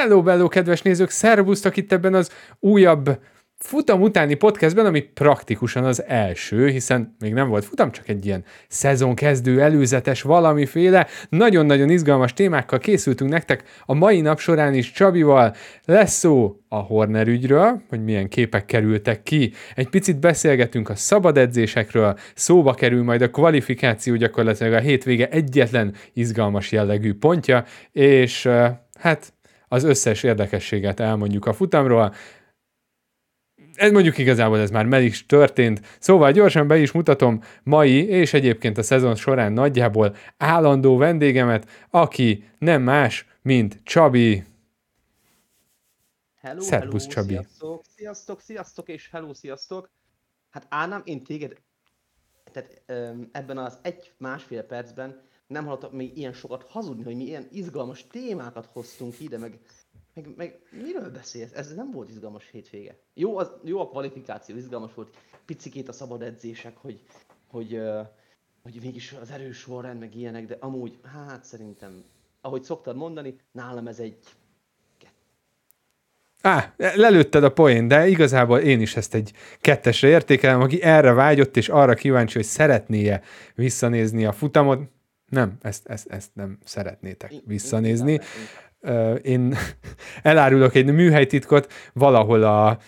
Hello, bello, kedves nézők, szervusztok itt ebben az újabb futam utáni podcastben, ami praktikusan az első, hiszen még nem volt futam, csak egy ilyen szezonkezdő előzetes valamiféle. Nagyon-nagyon izgalmas témákkal készültünk nektek a mai nap során is Csabival. Lesz szó a Horner ügyről, hogy milyen képek kerültek ki. Egy picit beszélgetünk a szabad edzésekről, szóba kerül majd a kvalifikáció gyakorlatilag a hétvége egyetlen izgalmas jellegű pontja, és hát az összes érdekességet elmondjuk a futamról. Ez mondjuk igazából ez már meg is történt. Szóval gyorsan be is mutatom mai, és egyébként a szezon során nagyjából állandó vendégemet, aki nem más, mint Csabi. Hello, Szervusz, hello, Csabi. Sziasztok, sziasztok, sziasztok, és hello, sziasztok. Hát Ánám, én téged tehát ebben az egy-másfél percben nem hallottam még ilyen sokat hazudni, hogy mi ilyen izgalmas témákat hoztunk ide, meg, meg, meg miről beszélsz? Ez nem volt izgalmas hétvége. Jó, az, jó a kvalifikáció, izgalmas volt. Picikét a szabad edzések, hogy, hogy, hogy mégis az erős sorrend, meg ilyenek, de amúgy, hát szerintem, ahogy szoktad mondani, nálam ez egy Á, lelőtted a poén, de igazából én is ezt egy kettesre értékelem, aki erre vágyott, és arra kíváncsi, hogy szeretné-e visszanézni a futamot, nem, ezt, ezt, ezt nem szeretnétek visszanézni. Én elárulok egy műhelytitkot, valahol a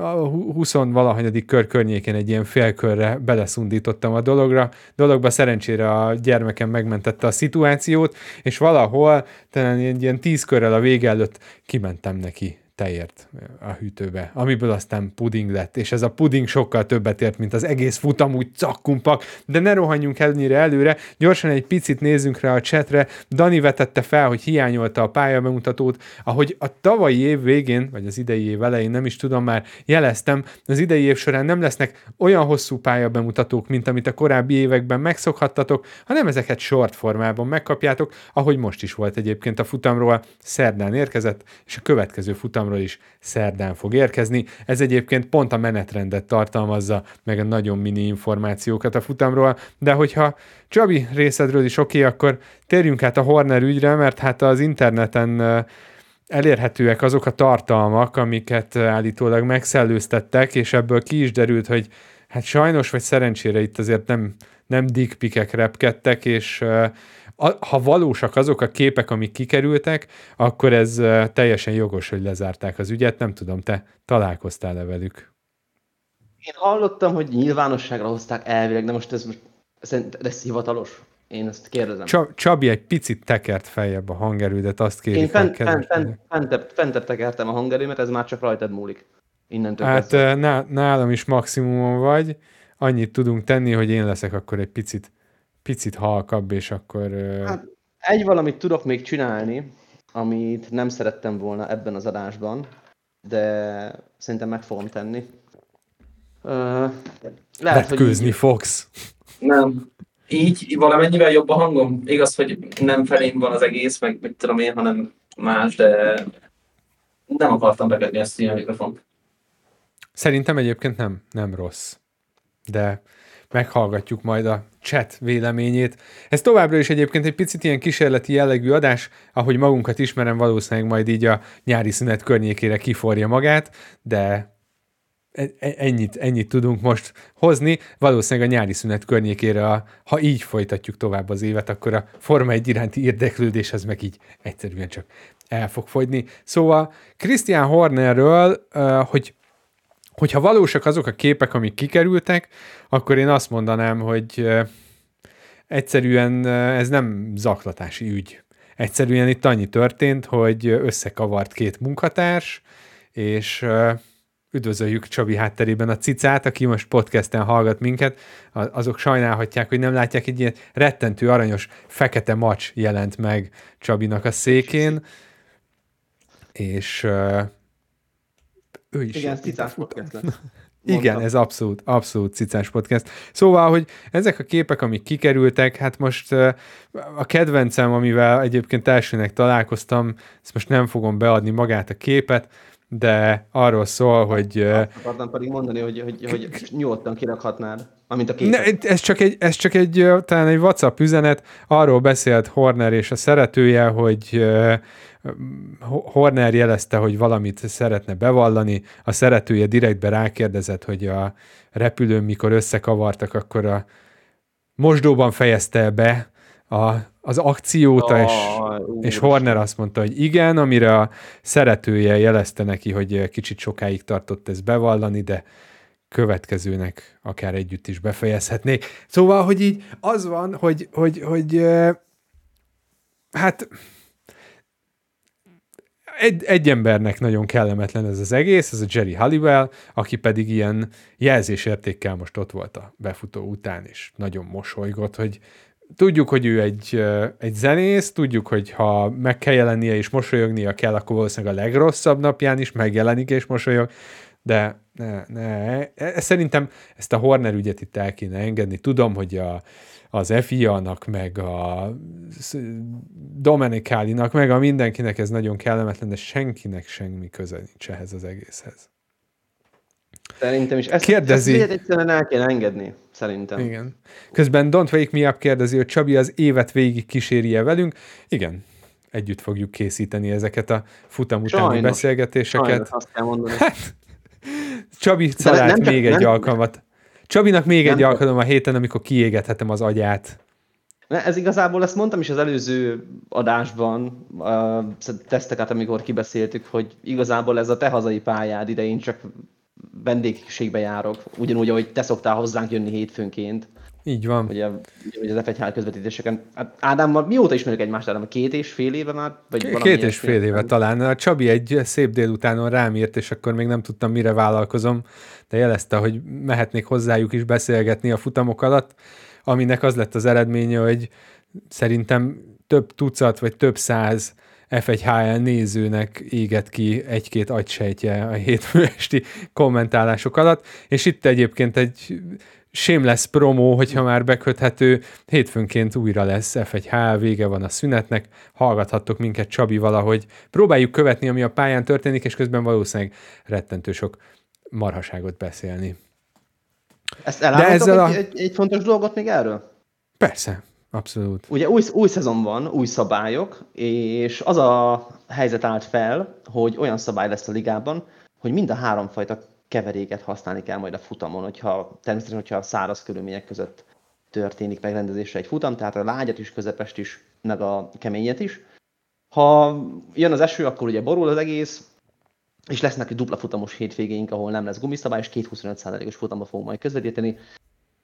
a 20 valahanyadik kör környékén egy ilyen félkörre beleszundítottam a dologra. Dologba szerencsére a gyermekem megmentette a szituációt, és valahol talán egy ilyen tíz körrel a vége előtt kimentem neki tejért a hűtőbe, amiből aztán puding lett, és ez a puding sokkal többet ért, mint az egész futam, úgy cakkumpak, de ne rohanjunk ennyire előre, gyorsan egy picit nézzünk rá a csetre, Dani vetette fel, hogy hiányolta a pályabemutatót, ahogy a tavalyi év végén, vagy az idei év elején, nem is tudom már, jeleztem, az idei év során nem lesznek olyan hosszú pályabemutatók, mint amit a korábbi években megszokhattatok, hanem ezeket short formában megkapjátok, ahogy most is volt egyébként a futamról, szerdán érkezett, és a következő futam programról is szerdán fog érkezni. Ez egyébként pont a menetrendet tartalmazza, meg a nagyon mini információkat a futamról, de hogyha Csabi részedről is oké, okay, akkor térjünk át a Horner ügyre, mert hát az interneten elérhetőek azok a tartalmak, amiket állítólag megszellőztettek, és ebből ki is derült, hogy hát sajnos vagy szerencsére itt azért nem, nem dickpikek repkedtek, és ha valósak azok a képek, amik kikerültek, akkor ez teljesen jogos, hogy lezárták az ügyet. Nem tudom, te találkoztál-e velük? Én hallottam, hogy nyilvánosságra hozták elvileg, de most ez, ez, ez hivatalos. Én ezt kérdezem. Csabi egy picit tekert feljebb a hangerődet, azt kérik. Én fent, fent, fent, fentebb, fentebb tekertem a hangerőmet, ez már csak rajtad múlik. Innentől hát nálam is maximumon vagy. Annyit tudunk tenni, hogy én leszek akkor egy picit picit halkabb, és akkor... Hát, egy valamit tudok még csinálni, amit nem szerettem volna ebben az adásban, de szerintem meg fogom tenni. Uh, lehet, hogy így... fogsz. Nem. Így valamennyivel jobb a hangom. Igaz, hogy nem felém van az egész, meg mit tudom én, hanem más, de nem akartam bekedni ezt a mikrofont. Szerintem egyébként nem, nem rossz. De meghallgatjuk majd a chat véleményét. Ez továbbra is egyébként egy picit ilyen kísérleti jellegű adás, ahogy magunkat ismerem, valószínűleg majd így a nyári szünet környékére kiforja magát, de e, e, ennyit, ennyit tudunk most hozni. Valószínűleg a nyári szünet környékére, a, ha így folytatjuk tovább az évet, akkor a Forma egy iránti érdeklődés az meg így egyszerűen csak el fog fogyni. Szóval Christian Hornerről, hogy hogyha valósak azok a képek, amik kikerültek, akkor én azt mondanám, hogy egyszerűen ez nem zaklatási ügy. Egyszerűen itt annyi történt, hogy összekavart két munkatárs, és üdvözöljük Csabi hátterében a cicát, aki most podcasten hallgat minket, azok sajnálhatják, hogy nem látják, egy ilyen rettentő aranyos fekete macs jelent meg Csabinak a székén, és ő is Igen, cicás podcast lesz. Igen, ez abszolút, abszolút cicás podcast. Szóval, hogy ezek a képek, amik kikerültek, hát most a kedvencem, amivel egyébként elsőnek találkoztam, ezt most nem fogom beadni magát a képet, de arról szól, hogy... Azt akartam pedig mondani, hogy, hogy, hogy nyugodtan kirakhatnád, amint a képet. Ne, ez csak, egy, ez csak egy, talán egy WhatsApp üzenet, arról beszélt Horner és a szeretője, hogy Horner jelezte, hogy valamit szeretne bevallani, a szeretője direktbe rákérdezett, hogy a repülőn mikor összekavartak, akkor a mosdóban fejezte be a, az akciót, oh, és, és Horner azt mondta, hogy igen, amire a szeretője jelezte neki, hogy kicsit sokáig tartott ez bevallani, de következőnek akár együtt is befejezhetnék. Szóval, hogy így az van, hogy, hogy, hogy hát egy, egy embernek nagyon kellemetlen ez az egész, ez a Jerry Halliwell, aki pedig ilyen jelzésértékkel most ott volt a befutó után, és nagyon mosolygott, hogy tudjuk, hogy ő egy, egy zenész, tudjuk, hogy ha meg kell jelennie és mosolyognia kell, akkor valószínűleg a legrosszabb napján is megjelenik és mosolyog, de ne, ne. E, szerintem ezt a Horner ügyet itt el kéne engedni. Tudom, hogy a, az FIA-nak, meg a Domenikálinak, meg a mindenkinek ez nagyon kellemetlen, de senkinek semmi köze nincs ehhez az egészhez. Szerintem is. Ezt, Kérdezi. ezt egyszerűen el kéne engedni, szerintem. Igen. Közben Don't Wake Me Up kérdezi, hogy Csabi az évet végig kíséri velünk. Igen, együtt fogjuk készíteni ezeket a futam utáni sajnos, beszélgetéseket. Sajnos, azt kell mondani. Hát, Csabi talált még egy nem, alkalmat. Csabinak még nem egy alkalom a héten, amikor kiégethetem az agyát. Ez igazából, ezt mondtam is az előző adásban, a teszteket, amikor kibeszéltük, hogy igazából ez a te hazai pályád idején csak vendégségbe járok, ugyanúgy, ahogy te szoktál hozzánk jönni hétfőnként. Így van. Ugye, ugye az F1 közvetítéseken. Hát Ádámmal mióta ismerjük egymást, Ádám? Két és fél éve már? Vagy Két és fél éve nem? talán. A Csabi egy szép délutánon rám írt, és akkor még nem tudtam, mire vállalkozom, de jelezte, hogy mehetnék hozzájuk is beszélgetni a futamok alatt, aminek az lett az eredménye, hogy szerintem több tucat, vagy több száz F1HL nézőnek éget ki egy-két agysejtje a hétfő esti kommentálások alatt, és itt egyébként egy lesz promó, hogyha már beköthető, hétfőnként újra lesz F1H, vége van a szünetnek, hallgathattok minket Csabi valahogy. Próbáljuk követni, ami a pályán történik, és közben valószínűleg rettentő sok marhaságot beszélni. Ezt elárultok egy, a... egy, egy fontos dolgot még erről? Persze, abszolút. Ugye új, új szezon van, új szabályok, és az a helyzet állt fel, hogy olyan szabály lesz a ligában, hogy mind a három fajta keveréket használni kell majd a futamon, hogyha, természetesen, hogyha száraz körülmények között történik megrendezésre egy futam, tehát a lágyat is, közepest is, meg a keményet is. Ha jön az eső, akkor ugye borul az egész, és lesznek dupla futamos hétvégéink, ahol nem lesz gumiszabály, és két 25%-os futamba fogunk majd közvetíteni.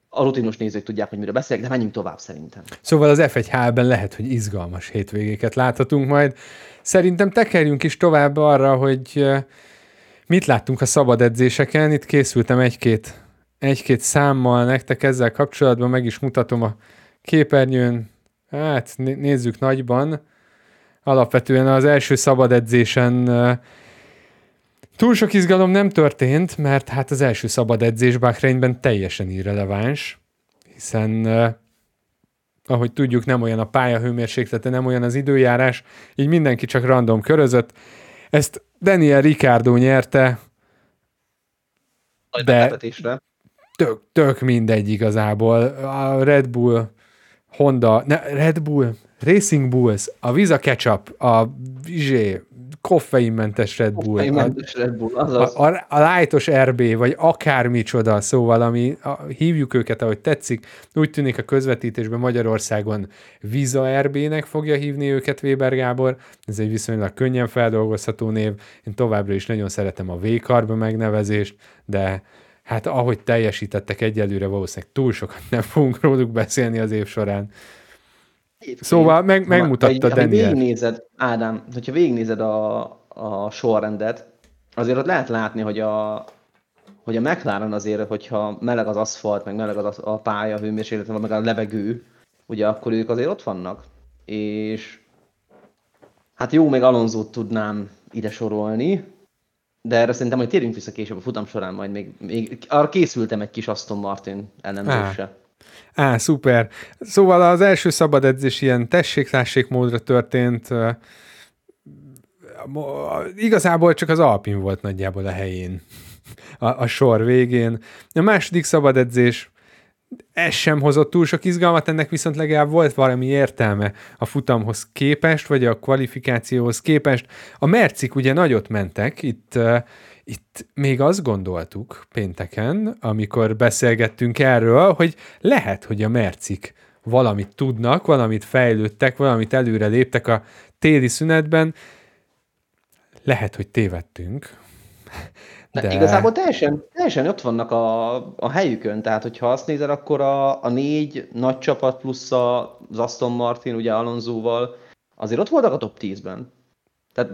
A rutinos nézők tudják, hogy miről beszélek, de menjünk tovább szerintem. Szóval az F1H-ben lehet, hogy izgalmas hétvégéket láthatunk majd. Szerintem tekerjünk is tovább arra, hogy Mit láttunk a szabad edzéseken? Itt készültem egy-két, egy-két számmal nektek ezzel kapcsolatban, meg is mutatom a képernyőn. Hát nézzük nagyban. Alapvetően az első szabad edzésen túl sok izgalom nem történt, mert hát az első szabad edzés Bahreinben teljesen irreleváns, hiszen ahogy tudjuk, nem olyan a pályahőmérséklete, nem olyan az időjárás, így mindenki csak random körözött. Ezt Daniel Ricardo nyerte, Nagy de tök, tök mindegy igazából. A Red Bull, Honda, ne, Red Bull, Racing Bulls, a Visa Ketchup, a Vizsé, koffeinmentes Red Bull. Koffeinmentes Red Bull, azaz. A, a, a Lightos RB, vagy akármicsoda, szóval, ami a, hívjuk őket, ahogy tetszik, úgy tűnik a közvetítésben Magyarországon Visa RB-nek fogja hívni őket Weber Gábor, ez egy viszonylag könnyen feldolgozható név, én továbbra is nagyon szeretem a V-karba megnevezést, de hát ahogy teljesítettek egyelőre, valószínűleg túl sokat nem fogunk róluk beszélni az év során. Szóval meg, megmutatta ha, Daniel. Ha végignézed, Ádám, hogyha végignézed a, a sorrendet, azért ott lehet látni, hogy a, hogy a McLaren azért, hogyha meleg az aszfalt, meg meleg az a pálya, a hőmérséklet, meg a levegő, ugye akkor ők azért ott vannak. És hát jó, még Alonso tudnám ide sorolni, de erre szerintem hogy térjünk vissza később a futam során, majd még, még arra készültem egy kis Aston Martin ellenőrzésre. Á, szuper. Szóval az első szabad edzés ilyen tessék módra történt. Igazából csak az Alpin volt nagyjából a helyén a, a sor végén. A második szabad edzés ez sem hozott túl sok izgalmat, ennek viszont legalább volt valami értelme a futamhoz képest, vagy a kvalifikációhoz képest. A mercik ugye nagyot mentek, itt, uh, itt még azt gondoltuk pénteken, amikor beszélgettünk erről, hogy lehet, hogy a mercik valamit tudnak, valamit fejlődtek, valamit előre léptek a téli szünetben. Lehet, hogy tévedtünk. De... De igazából teljesen, teljesen ott vannak a, a helyükön, tehát hogyha azt nézed, akkor a, a négy nagy csapat plusz az Aston Martin, ugye Alonsoval, azért ott voltak a top 10-ben. Tehát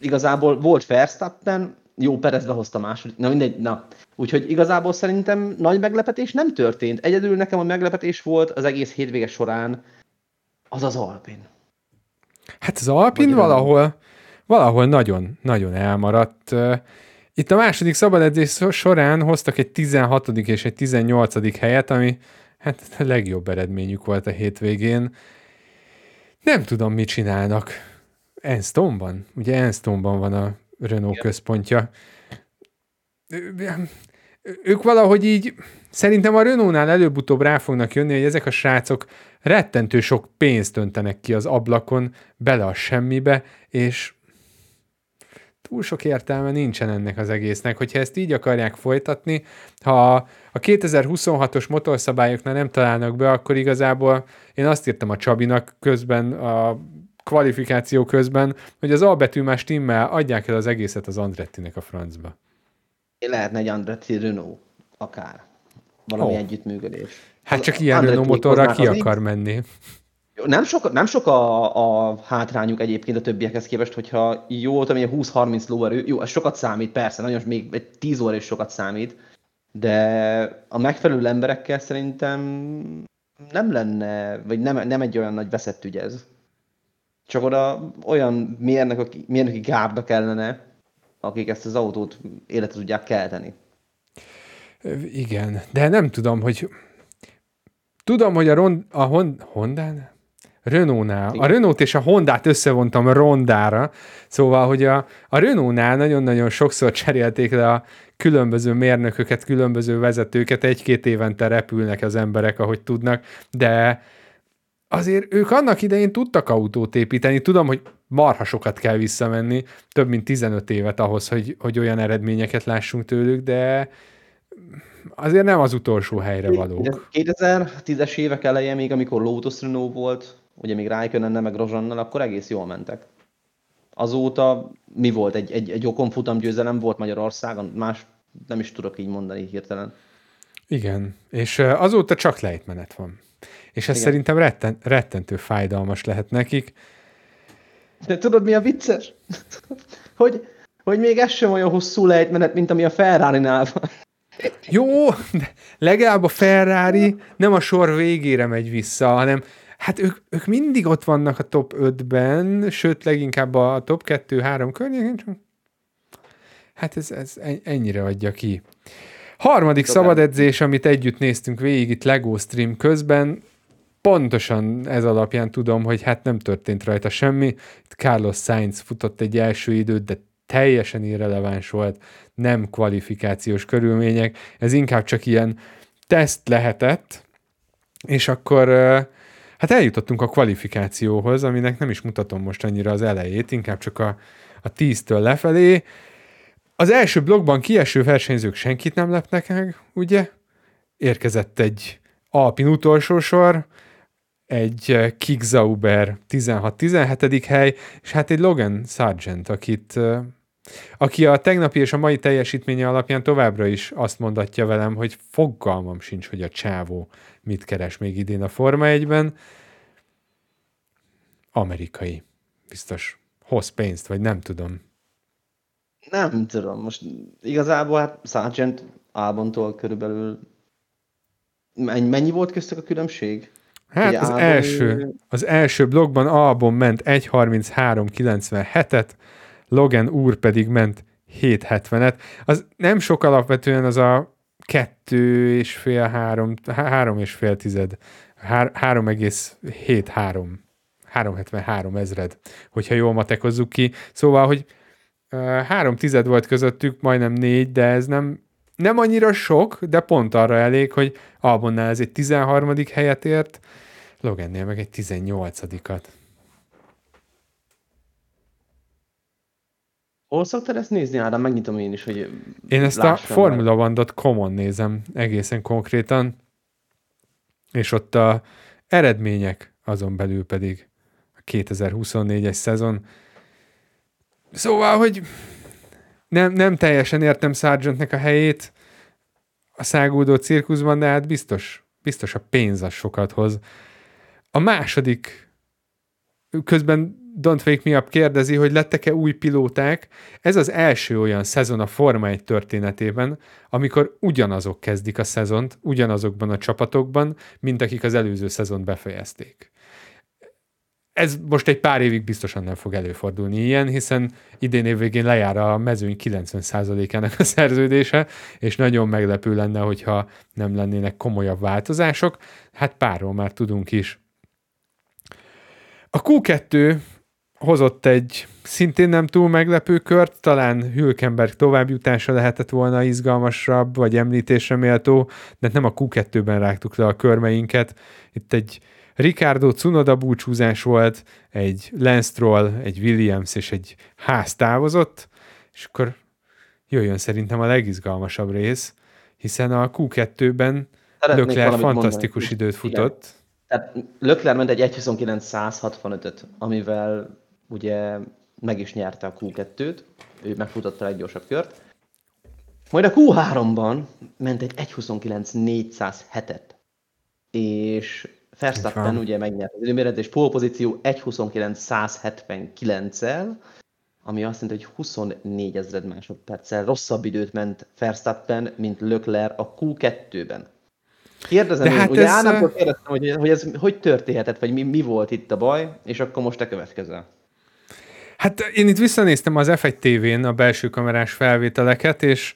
igazából volt Verstappen, jó, Perez behozta második, na mindegy, na. Úgyhogy igazából szerintem nagy meglepetés nem történt. Egyedül nekem a meglepetés volt az egész hétvége során az az Alpin. Hát az Alpin valahol, valahol nagyon, nagyon elmaradt. Itt a második szabadedzés során hoztak egy 16. és egy 18. helyet, ami hát a legjobb eredményük volt a hétvégén. Nem tudom, mit csinálnak. Enstonban? Ugye Enstonban van a Renault Igen. központja. Ők valahogy így, szerintem a Renault-nál előbb-utóbb rá fognak jönni, hogy ezek a srácok rettentő sok pénzt öntenek ki az ablakon, bele a semmibe, és túl sok értelme nincsen ennek az egésznek. Hogyha ezt így akarják folytatni, ha a 2026-os motorszabályoknál nem találnak be, akkor igazából én azt írtam a Csabinak közben, a kvalifikáció közben, hogy az albetű más timmel adják el az egészet az Andrettinek a francba. Lehetne egy Andretti Renault, akár. Valami oh. együttműködés. Hát csak ilyen Renault motorra ki akar menni. Nem sok, nem sok a, a hátrányuk egyébként a többiekhez képest, hogyha jó, tudom, 20-30 lóerő, jó, ez sokat számít, persze, nagyon még egy 10 óra is sokat számít, de a megfelelő emberekkel szerintem nem lenne, vagy nem, nem egy olyan nagy veszett ügy ez. Csak oda olyan mérnök, mérnöki gábnak kellene, akik ezt az autót életre tudják kelteni. Igen, de nem tudom, hogy tudom, hogy a, Ron, a Hon, Hondán, Renault-nál. A Renault és a Hondát összevontam Rondára, szóval, hogy a, a Renault-nál nagyon-nagyon sokszor cserélték le a különböző mérnököket, különböző vezetőket, egy-két évente repülnek az emberek, ahogy tudnak, de azért ők annak idején tudtak autót építeni, tudom, hogy marha sokat kell visszamenni, több mint 15 évet ahhoz, hogy, hogy olyan eredményeket lássunk tőlük, de azért nem az utolsó helyre valók. 2010-es évek eleje még, amikor Lotus Renault volt, ugye még Raikkonen, meg Rozsannal, akkor egész jól mentek. Azóta mi volt? Egy, egy, egy okon futam győzelem volt Magyarországon? Más nem is tudok így mondani hirtelen. Igen, és azóta csak lejtmenet van. És ez Igen. szerintem retten, rettentő fájdalmas lehet nekik. De tudod, mi a vicces? hogy, hogy még ez sem olyan hosszú lejtmenet, mint ami a Ferrari-nál van. Jó, de legalább a Ferrari nem a sor végére megy vissza, hanem hát ők, ők mindig ott vannak a top 5-ben, sőt, leginkább a top 2-3 környékén, csak hát ez, ez ennyire adja ki. Harmadik Tudom. szabad edzés, amit együtt néztünk végig itt Lego Stream közben, pontosan ez alapján tudom, hogy hát nem történt rajta semmi. Itt Carlos Sainz futott egy első időt, de teljesen irreleváns volt, nem kvalifikációs körülmények, ez inkább csak ilyen teszt lehetett, és akkor hát eljutottunk a kvalifikációhoz, aminek nem is mutatom most annyira az elejét, inkább csak a, a tíztől lefelé. Az első blogban kieső versenyzők senkit nem lepnek meg, ugye? Érkezett egy Alpin utolsó sor, egy Kik Zauber 16-17. hely, és hát egy Logan Sargent, akit aki a tegnapi és a mai teljesítménye alapján továbbra is azt mondatja velem, hogy fogalmam sincs, hogy a csávó mit keres még idén a Forma 1-ben. Amerikai. Biztos hoz pénzt, vagy nem tudom. Nem tudom. Most igazából hát Sargent Albontól körülbelül mennyi volt köztük a különbség? Hát az, Albon... első, az első blogban Albon ment 1.33.97-et, Logan úr pedig ment 7.70-et. Az nem sok alapvetően az a kettő és fél, három, három és fél tized, 3,73 373 ezred, hogyha jól matekozzuk ki. Szóval, hogy három tized volt közöttük, majdnem négy, de ez nem, nem annyira sok, de pont arra elég, hogy Albonnál ez egy 13. helyet ért, Logannél meg egy 18-at. Hol szoktad ezt nézni, Ádám? Megnyitom én is, hogy Én ezt a Formula One.com-on nézem egészen konkrétan, és ott a eredmények azon belül pedig a 2024-es szezon. Szóval, hogy nem, nem teljesen értem Sargentnek a helyét a szágúdó cirkuszban, de hát biztos, biztos a pénz az sokat hoz. A második, közben Don't Wake Me Up kérdezi, hogy lettek-e új pilóták. Ez az első olyan szezon a Forma 1 történetében, amikor ugyanazok kezdik a szezont, ugyanazokban a csapatokban, mint akik az előző szezont befejezték. Ez most egy pár évig biztosan nem fog előfordulni ilyen, hiszen idén év végén lejár a mezőny 90%-ának a szerződése, és nagyon meglepő lenne, hogyha nem lennének komolyabb változások. Hát párról már tudunk is. A Q2 hozott egy szintén nem túl meglepő kört, talán Hülkenberg továbbjutása lehetett volna izgalmasabb, vagy említésre méltó, de nem a Q2-ben rágtuk le a körmeinket. Itt egy Ricardo Cunoda búcsúzás volt, egy Lance Stroll, egy Williams és egy ház távozott, és akkor jöjjön szerintem a legizgalmasabb rész, hiszen a Q2-ben Leclerc fantasztikus mondani. időt futott. Igen. Tehát Leclerc ment egy 1.29.165-öt, amivel ugye meg is nyerte a Q2-t, ő megfutotta a leggyorsabb kört. Majd a Q3-ban ment egy 1.29.407-et, és Verstappen ugye megnyerte az időméret, és pole pozíció 1.29.179-el, ami azt jelenti, hogy 24 ezred másodperccel rosszabb időt ment Verstappen, mint Leclerc a Q2-ben. Kérdezem De én, hát ugye ez... Ánámtól kérdeztem, hogy, hogy ez hogy történhetett, vagy mi, mi volt itt a baj, és akkor most te következel. Hát én itt visszanéztem az F1 TV-n a belső kamerás felvételeket, és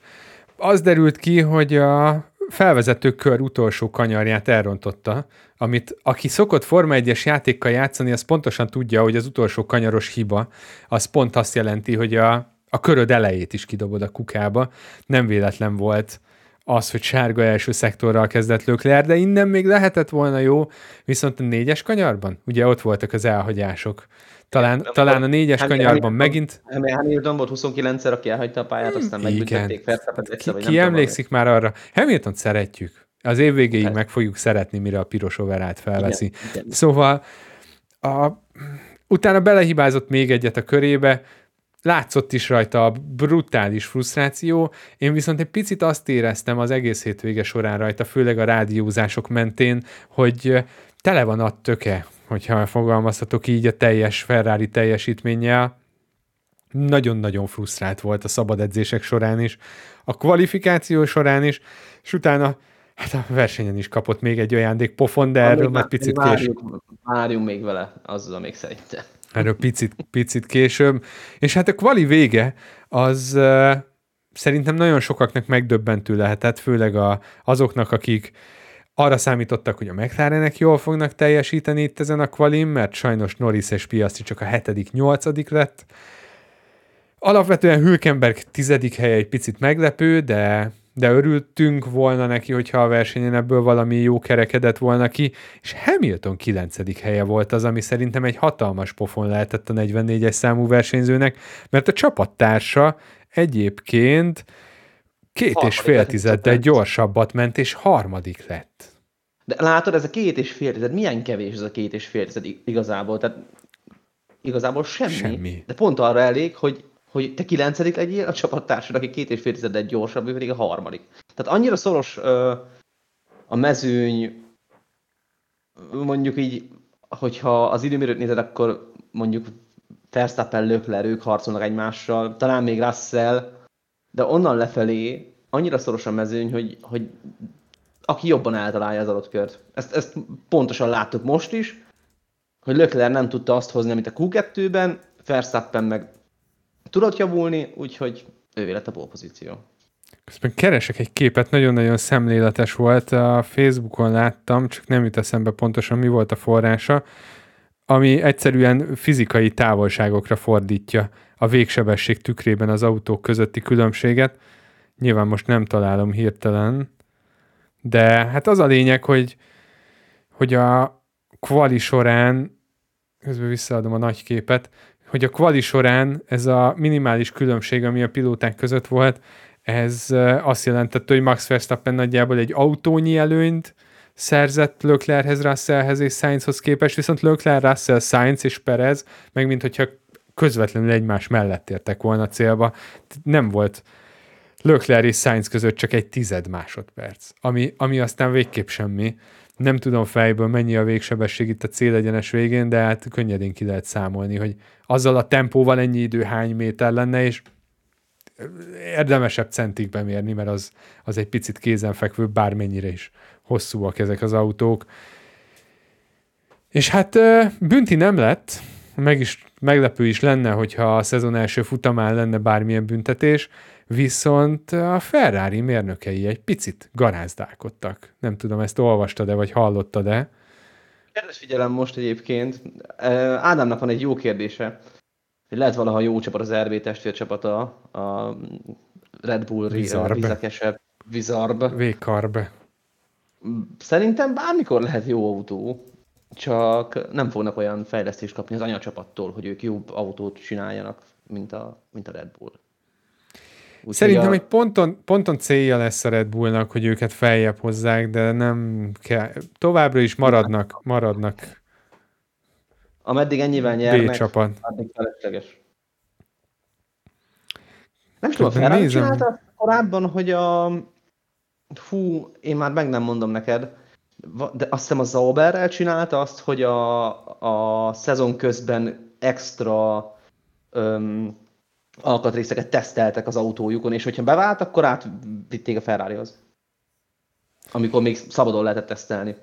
az derült ki, hogy a felvezető kör utolsó kanyarját elrontotta, amit aki szokott Forma 1-es játékkal játszani, az pontosan tudja, hogy az utolsó kanyaros hiba, az pont azt jelenti, hogy a, a köröd elejét is kidobod a kukába. Nem véletlen volt az, hogy sárga első szektorral kezdett Lökler, de innen még lehetett volna jó, viszont a négyes kanyarban, ugye ott voltak az elhagyások. Talán, nem talán a négyes Hamilton, kanyarban megint... Hamilton volt 29-szer, aki elhagyta a pályát, aztán hmm, megbüntették Verstappent Ki, ki emlékszik már arra? Hamilton szeretjük. Az év végéig meg fogjuk szeretni, mire a piros overát felveszi. Igen, igen. Szóval a, utána belehibázott még egyet a körébe, látszott is rajta a brutális frusztráció, én viszont egy picit azt éreztem az egész hétvége során rajta, főleg a rádiózások mentén, hogy tele van a töke, hogyha fogalmazhatok így a teljes Ferrari teljesítménnyel. Nagyon-nagyon frusztrált volt a szabad edzések során is, a kvalifikáció során is, és utána hát a versenyen is kapott még egy ajándék pofon, de erről már picit később. Várjunk még vele, azzal még szerintem. Erről picit, picit később. És hát a kvali vége az uh, szerintem nagyon sokaknak megdöbbentő lehetett, főleg a, azoknak, akik arra számítottak, hogy a McLarenek jól fognak teljesíteni itt ezen a kvalim, mert sajnos Norris és Piastri csak a hetedik, nyolcadik lett. Alapvetően Hülkenberg tizedik helye egy picit meglepő, de, de örültünk volna neki, hogyha a versenyen ebből valami jó kerekedett volna ki, és Hamilton kilencedik helye volt az, ami szerintem egy hatalmas pofon lehetett a 44-es számú versenyzőnek, mert a csapattársa egyébként Két és fél tizeddel gyorsabbat ment, és harmadik lett. De látod, ez a két és fél tized, milyen kevés ez a két és fél tized igazából? Tehát igazából semmi. semmi. De pont arra elég, hogy, hogy te kilencedik legyél, a csapattársad, aki két és fél tizeddel gyorsabb, ő pedig a harmadik. Tehát annyira szoros ö, a mezőny, mondjuk így, hogyha az időmérőt nézed, akkor mondjuk Verstappen, Lökler, ők harcolnak egymással, talán még Russell, de onnan lefelé annyira szoros a mezőny, hogy, hogy aki jobban eltalálja az adott kört. Ezt, ezt pontosan láttuk most is, hogy Lökler nem tudta azt hozni, amit a Q2-ben, Verstappen meg tudott javulni, úgyhogy ővé lett a pozíció. Közben keresek egy képet, nagyon-nagyon szemléletes volt, a Facebookon láttam, csak nem jut eszembe pontosan mi volt a forrása, ami egyszerűen fizikai távolságokra fordítja a végsebesség tükrében az autók közötti különbséget. Nyilván most nem találom hirtelen, de hát az a lényeg, hogy, hogy a kvali során, közben visszaadom a nagy képet, hogy a kvali során ez a minimális különbség, ami a pilóták között volt, ez azt jelentette, hogy Max Verstappen nagyjából egy autónyi előnyt szerzett Leclerchez, Russellhez és Sainzhoz képest, viszont Leclerc, Russell, Sainz és Perez, meg mint hogyha közvetlenül egymás mellett értek volna célba. Nem volt Leclerc és Sainz között csak egy tized másodperc, ami, ami aztán végképp semmi. Nem tudom fejből mennyi a végsebesség itt a célegyenes végén, de hát könnyedén ki lehet számolni, hogy azzal a tempóval ennyi idő hány méter lenne, és érdemesebb centikbe mérni, mert az, az egy picit kézenfekvő, bármennyire is hosszúak ezek az autók. És hát bünti nem lett, meg is, meglepő is lenne, hogyha a szezon első futamán lenne bármilyen büntetés, viszont a Ferrari mérnökei egy picit garázdálkodtak. Nem tudom, ezt olvastad-e, vagy hallottad-e? Kedves figyelem most egyébként. Ádámnak van egy jó kérdése. Hogy lehet valaha jó csapat az RB testvércsapata, a Red Bull Vizarb. vizekesebb, Vizarb. V-Carb. Szerintem bármikor lehet jó autó, csak nem fognak olyan fejlesztést kapni az anyacsapattól, hogy ők jobb autót csináljanak, mint a, mint a Red Bull. Úgy Szerintem a... egy ponton, ponton célja lesz a Red Bullnak, hogy őket feljebb hozzák, de nem kell. Továbbra is maradnak, maradnak. Ameddig ennyivel nyernek, B-csapat. addig felesleges. Nem tudom, a Ferrari csinálta korábban, hogy a... Fú, én már meg nem mondom neked, de azt hiszem a Zauberrel csinálta azt, hogy a, a szezon közben extra öm, alkatrészeket teszteltek az autójukon, és hogyha bevált, akkor átvitték a Ferrarihoz. Amikor még szabadon lehetett tesztelni.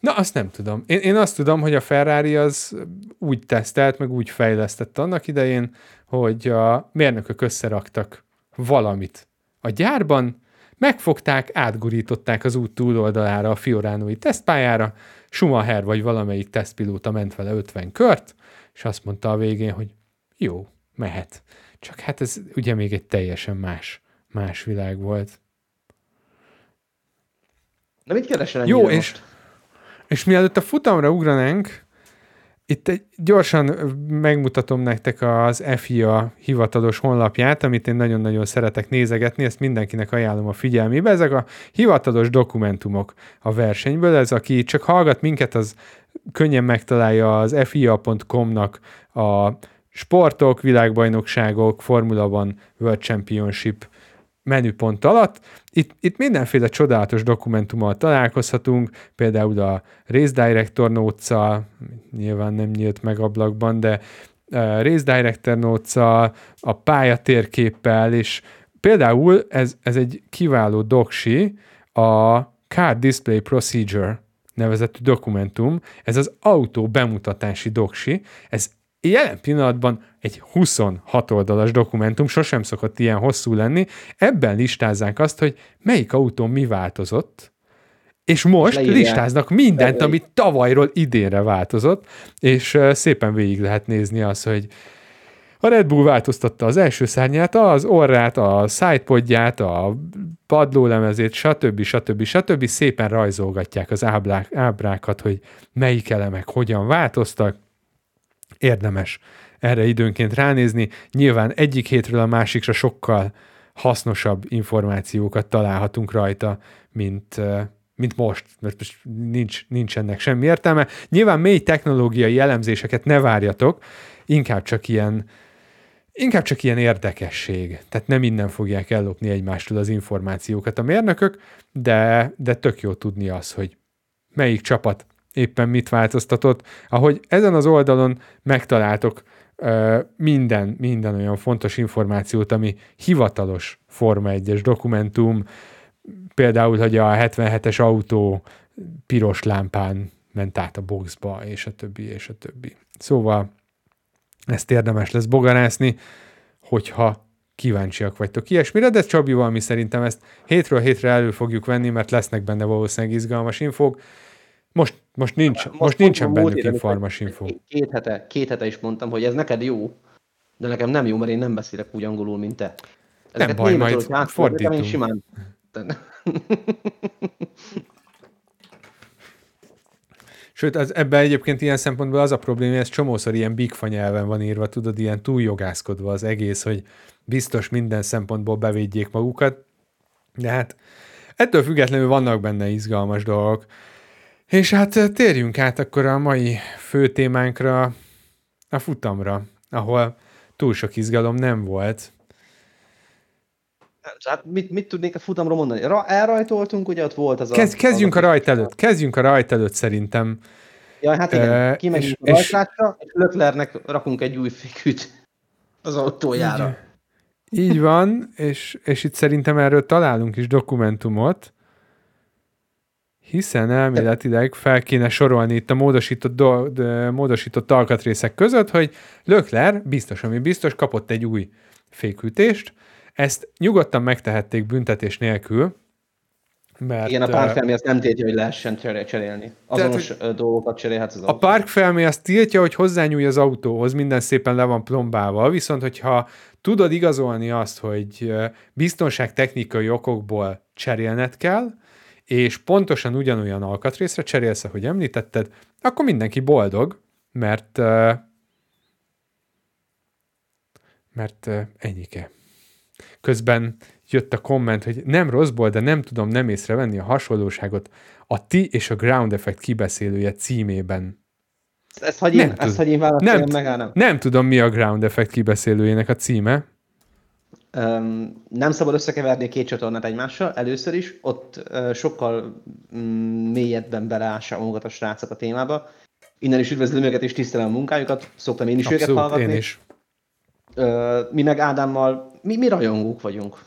Na, azt nem tudom. Én, én azt tudom, hogy a Ferrari az úgy tesztelt, meg úgy fejlesztett annak idején, hogy a mérnökök összeraktak valamit a gyárban, megfogták, átgurították az út túloldalára a Fioránói tesztpályára, Schumacher vagy valamelyik tesztpilóta ment vele 50 kört, és azt mondta a végén, hogy jó, mehet. Csak hát ez ugye még egy teljesen más, más világ volt. Na mit keresel Jó, és, most? és mielőtt a futamra ugranánk, itt gyorsan megmutatom nektek az FIA hivatalos honlapját, amit én nagyon-nagyon szeretek nézegetni, ezt mindenkinek ajánlom a figyelmébe. Ezek a hivatalos dokumentumok a versenyből, ez aki csak hallgat minket, az könnyen megtalálja az fia.com-nak a sportok, világbajnokságok, Formula One World Championship menüpont alatt. Itt, itt mindenféle csodálatos dokumentummal találkozhatunk, például a Race Director notes nyilván nem nyílt meg ablakban, de uh, Race Director notes a pálya térképpel, és például ez, ez egy kiváló doksi, a Car Display Procedure nevezetű dokumentum, ez az autó bemutatási doksi, ez jelen pillanatban egy 26 oldalas dokumentum, sosem szokott ilyen hosszú lenni, ebben listázzák azt, hogy melyik autó mi változott, és most Leírják. listáznak mindent, ami tavalyról idénre változott, és szépen végig lehet nézni azt, hogy a Red Bull változtatta az első szárnyát, az orrát, a sidepodját, a padlólemezét, stb. stb. stb. Szépen rajzolgatják az ábrák, ábrákat, hogy melyik elemek hogyan változtak, érdemes erre időnként ránézni. Nyilván egyik hétről a másikra sokkal hasznosabb információkat találhatunk rajta, mint, mint most, mert most nincs, nincs ennek semmi értelme. Nyilván mély technológiai elemzéseket ne várjatok, inkább csak ilyen, inkább csak ilyen érdekesség. Tehát nem innen fogják ellopni egymástól az információkat a mérnökök, de, de tök jó tudni az, hogy melyik csapat éppen mit változtatott. Ahogy ezen az oldalon megtaláltok minden, minden olyan fontos információt, ami hivatalos Forma 1-es dokumentum, például, hogy a 77-es autó piros lámpán ment át a boxba, és a többi, és a többi. Szóval ezt érdemes lesz bogarászni, hogyha kíváncsiak vagytok ilyesmire, de Csabival mi szerintem ezt hétről hétre elő fogjuk venni, mert lesznek benne valószínűleg izgalmas infók. Most, most, nincs, most, most nincsen bennük informas info. Két hete, két hete is mondtam, hogy ez neked jó, de nekem nem jó, mert én nem beszélek úgy angolul, mint te. Ezeket baj, németül, majd hogyha átfordítom, én fordítunk. simán. Sőt, az, ebben egyébként ilyen szempontból az a probléma, hogy ez csomószor ilyen bigfa nyelven van írva, tudod, ilyen túljogászkodva az egész, hogy biztos minden szempontból bevédjék magukat, de hát ettől függetlenül vannak benne izgalmas dolgok. És hát térjünk át akkor a mai fő témánkra, a futamra, ahol túl sok izgalom nem volt. Hát mit, mit tudnék a futamról mondani? Ra, elrajtoltunk, ugye ott volt az a... Kezd, kezdjünk a rajt előtt, kezdjünk a rajt előtt szerintem. Ja, hát igen, uh, kimegyünk és- a rajtrácsra, és Löklernek rakunk egy új fékűt az autójára. Így van, és, és itt szerintem erről találunk is dokumentumot, hiszen elméletileg fel kéne sorolni itt a módosított, do, módosított alkatrészek között, hogy Lökler biztos, ami biztos, kapott egy új fékütést. Ezt nyugodtan megtehették büntetés nélkül, mert Igen, a ö, párfelmi azt nem tiltja, hogy lehessen cseré- cserélni. Azonos Tehát, dolgokat cserélhetsz az A autó. park felmé azt tiltja, hogy hozzányúlj az autóhoz, minden szépen le van plombálva, viszont hogyha tudod igazolni azt, hogy biztonságtechnikai okokból cserélned kell, és pontosan ugyanolyan alkatrészre cserélsz, ahogy említetted, akkor mindenki boldog, mert mert ennyike. Közben jött a komment, hogy nem rosszból, de nem tudom nem észrevenni a hasonlóságot a ti és a Ground Effect kibeszélője címében. Ezt hagy én, ezt hagy én nem- meg, nem. Nem tudom, mi a Ground Effect kibeszélőjének a címe. Um, nem szabad összekeverni a két csatornát egymással, először is, ott uh, sokkal mm, mélyebben beleássa magukat a srácok a témába. Innen is üdvözlöm őket és tisztelem a munkájukat, szoktam én is őket Abszolút, hallgatni. én is. Uh, mi meg Ádámmal, mi, mi rajongók vagyunk.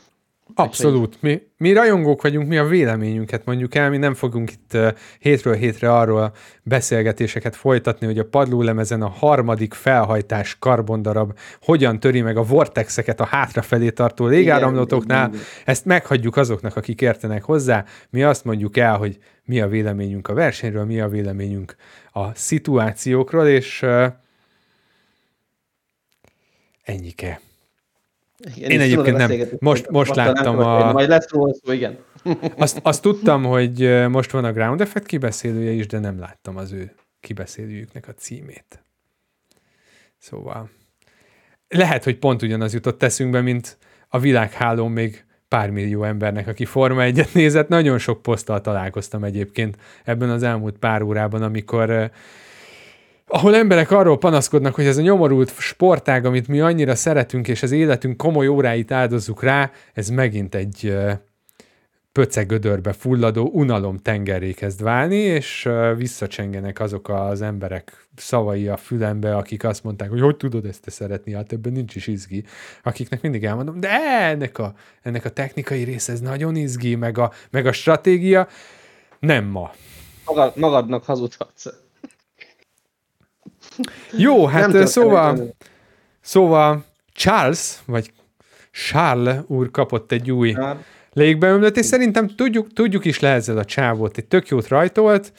Abszolút. Mi, mi rajongók vagyunk, mi a véleményünket mondjuk el, mi nem fogunk itt uh, hétről hétre arról beszélgetéseket folytatni, hogy a padlólemezen a harmadik felhajtás karbondarab hogyan töri meg a vortexeket a hátrafelé tartó igen, igen. Ezt meghagyjuk azoknak, akik értenek hozzá. Mi azt mondjuk el, hogy mi a véleményünk a versenyről, mi a véleményünk a szituációkról, és uh, ennyike. Igen, Én egyébként nem. Most- most láttam a- Majd lesz róla szó, igen. Azt, azt tudtam, hogy most van a Ground Effect kibeszélője is, de nem láttam az ő kibeszélőjüknek a címét. Szóval lehet, hogy pont ugyanaz jutott eszünkbe, mint a világhálón még pár millió embernek, aki Forma egyet nézett. Nagyon sok poszttal találkoztam egyébként ebben az elmúlt pár órában, amikor ahol emberek arról panaszkodnak, hogy ez a nyomorult sportág, amit mi annyira szeretünk, és az életünk komoly óráit áldozzuk rá, ez megint egy pöcegödörbe fulladó unalom tengerré kezd válni, és visszacsengenek azok az emberek szavai a fülembe, akik azt mondták, hogy hogy tudod ezt te szeretni, hát ebben nincs is izgi. Akiknek mindig elmondom, de ennek a, ennek a technikai része ez nagyon izgi, meg a, meg a stratégia. Nem ma. Magad, magadnak hazudhatsz. Jó, hát Nem ö, tudok szóval, szóval Charles, vagy Charles úr kapott egy új Hát, légbeömlőt, és szerintem tudjuk, tudjuk is le ezzel a csávót. Egy tök jót rajtolt,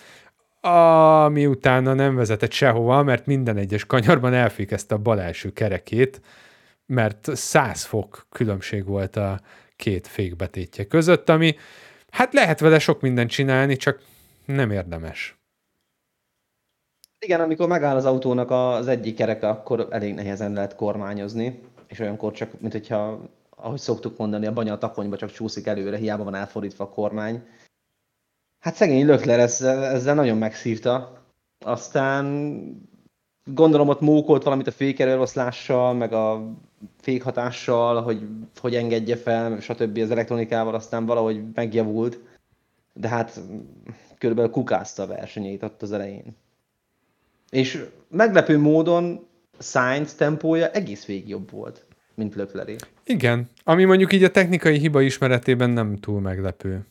ami utána nem vezetett sehova, mert minden egyes kanyarban elfékezte a bal első kerekét, mert 100 fok különbség volt a két fékbetétje között, ami hát lehet vele sok mindent csinálni, csak nem érdemes. Igen, amikor megáll az autónak az egyik kereke, akkor elég nehezen lehet kormányozni, és olyankor csak, mint hogyha, ahogy szoktuk mondani, a banya a takonyba csak csúszik előre, hiába van elfordítva a kormány. Hát szegény Lökler ezzel, ezzel nagyon megszívta. Aztán gondolom ott mókolt valamit a fékerőeloszlással, meg a fékhatással, hogy hogy engedje fel, stb. az elektronikával, aztán valahogy megjavult. De hát körülbelül kukázta a versenyét ott az elején. És meglepő módon Sainz tempója egész végig jobb volt, mint Lökleré. Igen, ami mondjuk így a technikai hiba ismeretében nem túl meglepő.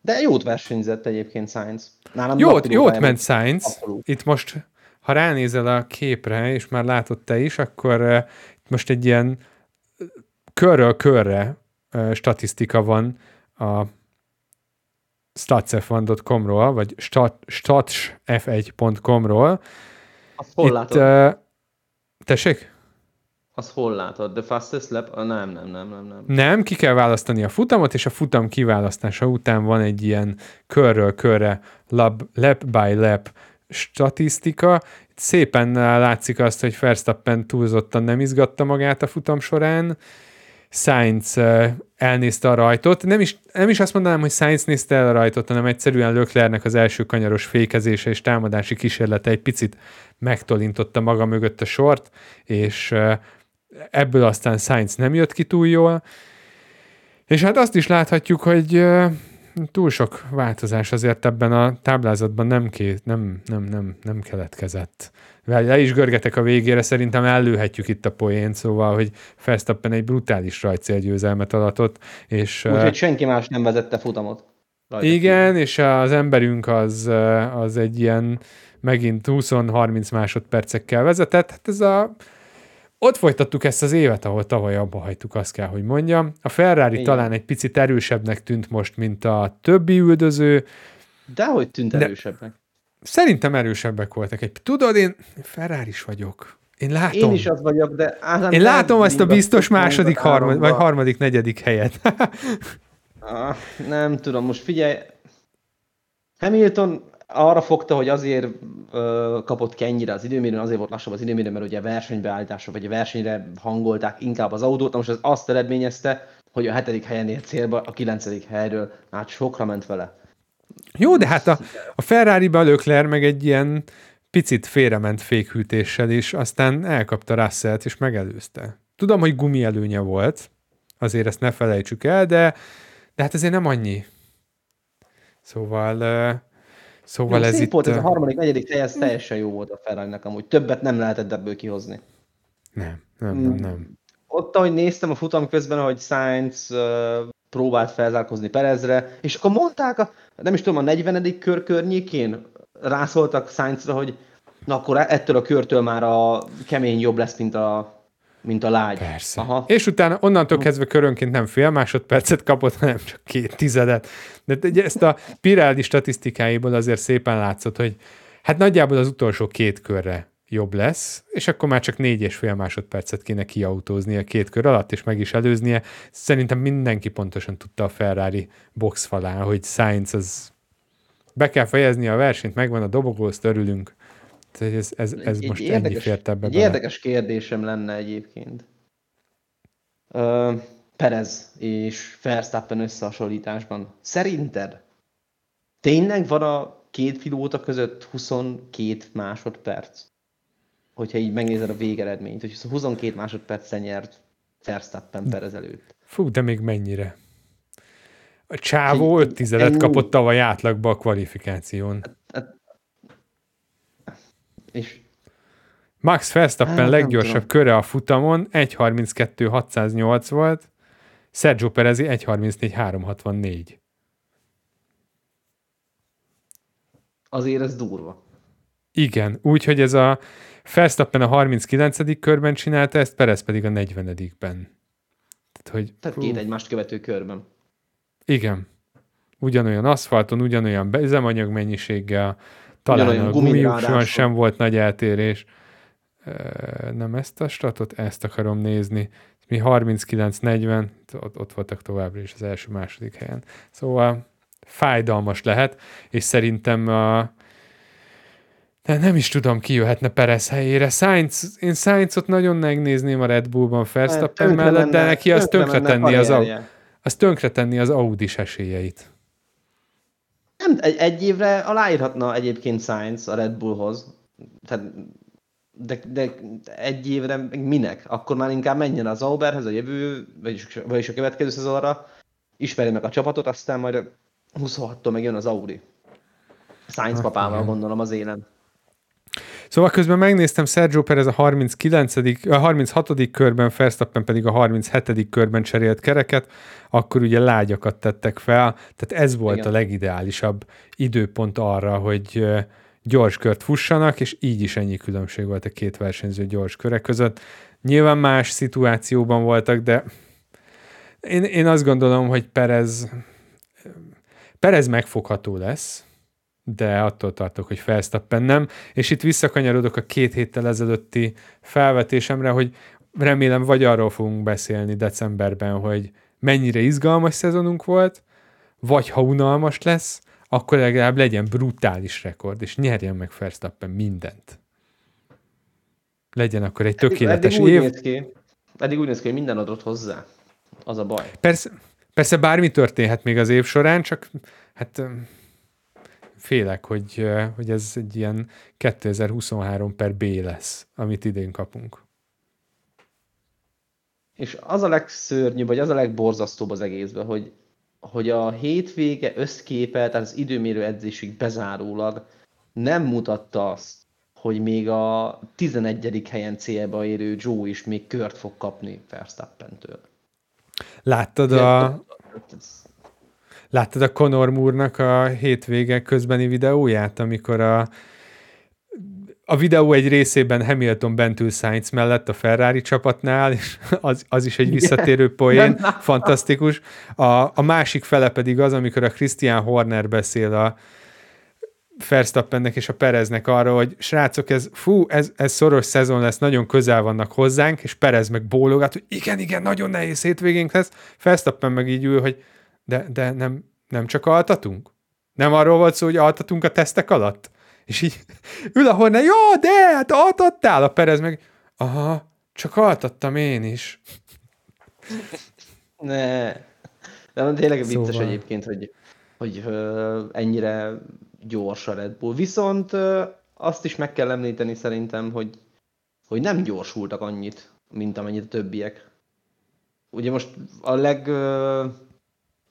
De jót versenyzett egyébként Sainz. Nálam Jót, jót ment Sainz. Itt most, ha ránézel a képre, és már látod te is, akkor uh, itt most egy ilyen körről körre uh, statisztika van a statsf1.com-ról, vagy stat, statsf1.com-ról. Azt hol Itt, látod? uh, tessék? Az hol látod? The fastest lap? Nem, nem, nem, nem, nem. Nem, ki kell választani a futamot, és a futam kiválasztása után van egy ilyen körről körre lap, lap by lap statisztika. Szépen látszik azt, hogy Verstappen túlzottan nem izgatta magát a futam során. Sainz elnézte a rajtot. Nem is, nem is azt mondanám, hogy Sainz nézte el a rajtot, hanem egyszerűen Löklernek az első kanyaros fékezése és támadási kísérlete egy picit megtolintotta maga mögött a sort, és ebből aztán Sainz nem jött ki túl jól. És hát azt is láthatjuk, hogy túl sok változás azért ebben a táblázatban nem, két, nem, nem, nem, nem keletkezett. Le is görgetek a végére, szerintem ellőhetjük itt a poént, szóval, hogy Verstappen egy brutális rajtcélgyőzelmet adatott, és... Úgyhogy senki más nem vezette futamot. Rajta Igen, és az emberünk az, az egy ilyen megint 20-30 másodpercekkel vezetett. Hát ez a ott folytattuk ezt az évet, ahol tavaly abba hagytuk, azt kell, hogy mondjam. A Ferrari Igen. talán egy picit erősebbnek tűnt most, mint a többi üldöző. Dehogy tűnt De- erősebbnek. Szerintem erősebbek voltak. Egy, tudod, én Ferrari is vagyok. Én látom. Én is az vagyok, de... Ádám, Én látom ezt a biztos második, harmad, vagy harmadik, negyedik helyet. Ah, nem tudom, most figyelj, Hamilton arra fogta, hogy azért kapott ki ennyire az időmérőn, azért volt lassabb az időmérő, mert ugye versenybeállításra, vagy a versenyre hangolták inkább az autót, na most ez azt eredményezte, hogy a hetedik helyen ért célba, a kilencedik helyről, hát sokra ment vele. Jó, de hát a, a Ferrari-ba meg egy ilyen picit félrement fékhűtéssel is, aztán elkapta Russellt és megelőzte. Tudom, hogy gumi előnye volt, azért ezt ne felejtsük el, de, de hát azért nem annyi. Szóval, szóval Jó, ez szép itt... volt, ez a harmadik, negyedik hely, ez teljesen jó volt a ferrari amúgy. Többet nem lehetett ebből kihozni. Nem, nem, nem, nem. Ott, ahogy néztem a futam közben, ahogy Sainz uh, próbált felzárkozni Perezre, és akkor mondták, a, nem is tudom, a 40. kör környékén rászóltak Sainzra, hogy na akkor ettől a körtől már a kemény jobb lesz, mint a, mint a lágy. Persze. Aha. És utána onnantól kezdve körönként nem fél másodpercet kapott, hanem csak két tizedet. De ezt a Pirelli statisztikáiból azért szépen látszott, hogy hát nagyjából az utolsó két körre jobb lesz, és akkor már csak négy és fél másodpercet kéne kiautóznia két kör alatt, és meg is előznie. Szerintem mindenki pontosan tudta a Ferrari boxfalán, hogy Sainz az be kell fejezni a versenyt, megvan a dobogó, azt örülünk. Tehát Ez, ez, ez Egy- most egy ennyi érdekes- fért ebbe Egy bele. érdekes kérdésem lenne egyébként. Ö, Perez és Verstappen összehasonlításban. Szerinted tényleg van a két pilóta között 22 másodperc? Hogyha így megnézed a végeredményt, hogy 22 másodperccel nyert Verstappen Perez előtt. Fú, de még mennyire? A csávó Egy- öt tizedet ennyi. kapott tavaly átlagba a kvalifikáción. És Max Verstappen Hát, leggyorsabb köre a futamon 1.32 608 volt, Sergio Perezi 1.34 364. azért ez durva. Igen, úgyhogy ez a Verstappen a 39. körben csinálta ezt, Perez pedig a 40-ben. Tehát, hogy, Tehát két egymást követő körben. Igen. Ugyanolyan aszfalton, ugyanolyan üzemanyag mennyiséggel, talán a gumi gumiukson ráadásul. sem volt nagy eltérés. Nem ezt a statot, ezt akarom nézni. Mi 39-40, ott, ott voltak továbbra is az első, második helyen. Szóval fájdalmas lehet, és szerintem a, de nem is tudom, ki jöhetne Perez helyére. Sainz, én Sainzot nagyon megnézném a Red Bullban Verstappen mellett, de neki az tönkretenni az, az tönkretenni az Audis esélyeit. Nem, egy, egy évre aláírhatna egyébként Sainz a Red Bullhoz. Tehát, de, de egy évre meg minek? Akkor már inkább menjen az Auberhez a jövő, vagyis, vagyis a következő szezonra, ismerje meg a csapatot, aztán majd a 26-tól megjön az Audi. Sainz Hát papával gondolom az élen. Szóval közben megnéztem, Sergio Perez a 39. a 36. körben, Verstappen pedig a 37. körben cserélt kereket, akkor ugye lágyakat tettek fel, tehát ez volt Igen. a legideálisabb időpont arra, hogy gyors kört fussanak, és így is ennyi különbség volt a két versenyző gyors köre között. Nyilván más szituációban voltak, de én, én azt gondolom, hogy Perez Perez megfogható lesz, de attól tartok, hogy Verstappen nem. És itt visszakanyarodok a két héttel ezelőtti felvetésemre, hogy remélem vagy arról fogunk beszélni decemberben, hogy mennyire izgalmas szezonunk volt, vagy ha unalmas lesz, akkor legalább legyen brutális rekord, és nyerjen meg Verstappen mindent. Legyen akkor egy tökéletes eddig év. Úgy néz ki, eddig úgy néz ki, hogy minden adott hozzá. Az a baj. Persze, persze bármi történhet még az év során, csak hát félek, hogy, hogy ez egy ilyen 2023 per B lesz, amit idén kapunk. És az a legszörnyűbb, vagy az a legborzasztóbb az egészben, hogy, hogy a hétvége összképe, tehát az időmérő edzésig bezárólag nem mutatta azt, hogy még a 11. helyen célba érő Joe is még kört fog kapni Verstappen-től. Láttad a, láttad a Conor Moore-nak a hétvége közbeni videóját, amikor a, a videó egy részében Hamilton bent ül Sainz mellett a Ferrari csapatnál, és az, az is egy visszatérő poén, fantasztikus. A, a másik fele pedig az, amikor a Christian Horner beszél a Verstappennek és a Pereznek arra, hogy srácok, ez, fú, ez, ez szoros szezon lesz, nagyon közel vannak hozzánk, és Perez meg bólogat, hogy igen, igen, nagyon nehéz hétvégénk lesz. Verstappen meg így ül, hogy de, de nem, nem csak altatunk? Nem arról volt szó, hogy altatunk a tesztek alatt? És így ül a Horner, jó, de, hát altattál a Perez meg, aha, csak altattam én is. Ne. De tényleg vicces szóval... egyébként, hogy, hogy ö, ennyire gyors a Red Bull. Viszont ö, azt is meg kell említeni szerintem, hogy, hogy nem gyorsultak annyit, mint amennyit a többiek. Ugye most a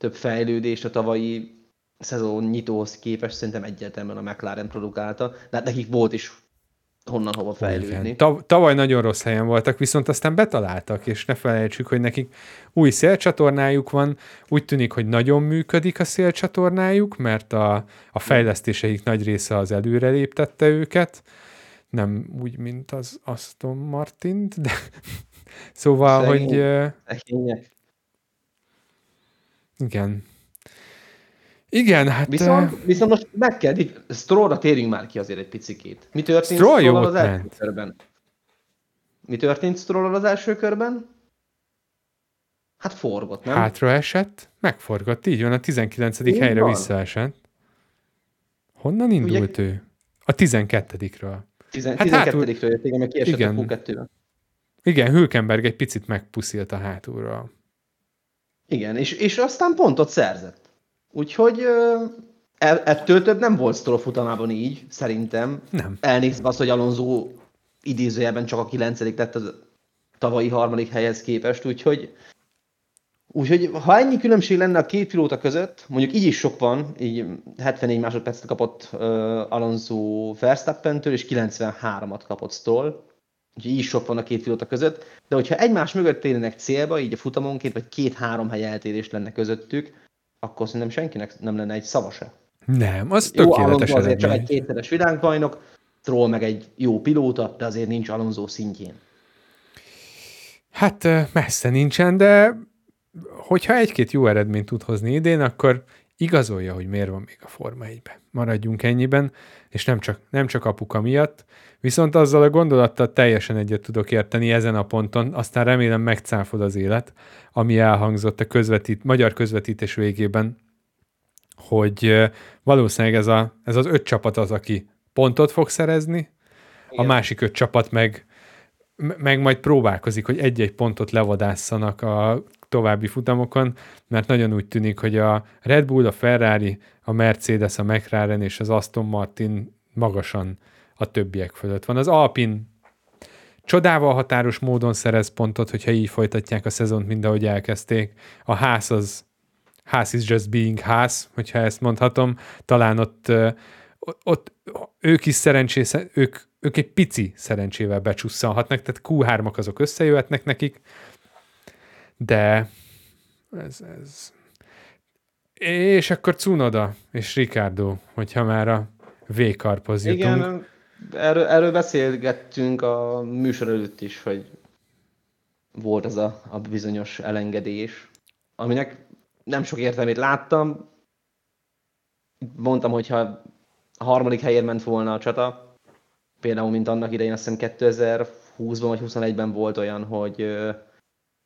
legtöbb fejlődés a tavalyi szezon nyitóhoz képest szerintem egyértelműen a McLaren produkálta, de hát nekik volt is honnan hova fejlődni. Tav- tavaly nagyon rossz helyen voltak, viszont aztán betaláltak, és ne felejtsük, hogy nekik új szélcsatornájuk van, úgy tűnik, hogy nagyon működik a szélcsatornájuk, mert a, a fejlesztéseik nagy része az előreléptette őket, nem úgy, mint az Aston martin de szóval, Szegény, hogy... Szegények. Igen, igen, hát... Viszont, uh... viszont most meg kell, Strollra térjünk már ki azért egy picikét. Mi történt Stroll Stroll az első körben? Mi történt Stroll az első körben? Hát forgott, nem? Hátra esett, megforgott, így van, a 19. Így helyre van. visszaesett. Honnan indult Ugye... ő? A 12-ről. Tizen, hát 12-ről hátul... jött, igen, meg kiesett igen. a q Igen, Hülkenberg egy picit megpuszilt a hátulról. Igen, és, és aztán pontot szerzett. Úgyhogy e, ettől több nem volt Stroll futamában így, szerintem. Nem. Elnézve azt, hogy Alonso idézőjelben csak a kilencedik lett a tavalyi harmadik helyhez képest, úgyhogy Úgyhogy ha ennyi különbség lenne a két pilóta között, mondjuk így is sok van, így 74 másodpercet kapott uh, Alonso Verstappentől, és 93-at kapott Stroll, úgyhogy így sok van a két pilóta között, de hogyha egymás mögött térnének célba, így a futamonként, vagy két-három hely eltérés lenne közöttük, akkor szerintem senkinek nem lenne egy szava se. Nem, az jó, tökéletes Alonso azért csak egy kétszeres világbajnok, Troll meg egy jó pilóta, de azért nincs Alonso szintjén. Hát messze nincsen, de hogyha egy-két jó eredményt tud hozni idén, akkor igazolja, hogy miért van még a Forma 1 Maradjunk ennyiben, és nem csak, nem csak apuka miatt, viszont azzal a gondolattal teljesen egyet tudok érteni ezen a ponton, aztán remélem megcáfod az élet, ami elhangzott a közvetít, magyar közvetítés végében, hogy valószínűleg ez, a, ez az öt csapat az, aki pontot fog szerezni, Igen. a másik öt csapat meg, meg majd próbálkozik, hogy egy-egy pontot levadásszanak a további futamokon, mert nagyon úgy tűnik, hogy a Red Bull, a Ferrari, a Mercedes, a McLaren és az Aston Martin magasan a többiek fölött van. Az Alpin csodával határos módon szerez pontot, hogyha így folytatják a szezont, mint ahogy elkezdték. A ház az ház is just being ház, hogyha ezt mondhatom. Talán ott, ott ők is szerencsés, ők, ők egy pici szerencsével becsusszanhatnak, tehát Q3-ak azok összejöhetnek nekik, de ez, ez. És akkor Cunoda és Ricardo, hogyha már a V-karphoz jutunk. Igen, erről, erről beszélgettünk a műsor előtt is, hogy volt ez a, a bizonyos elengedés, aminek nem sok értelmét láttam. Mondtam, hogyha a harmadik helyért ment volna a csata, például mint annak idején azt hiszem 20-ban vagy 21-ben volt olyan, hogy,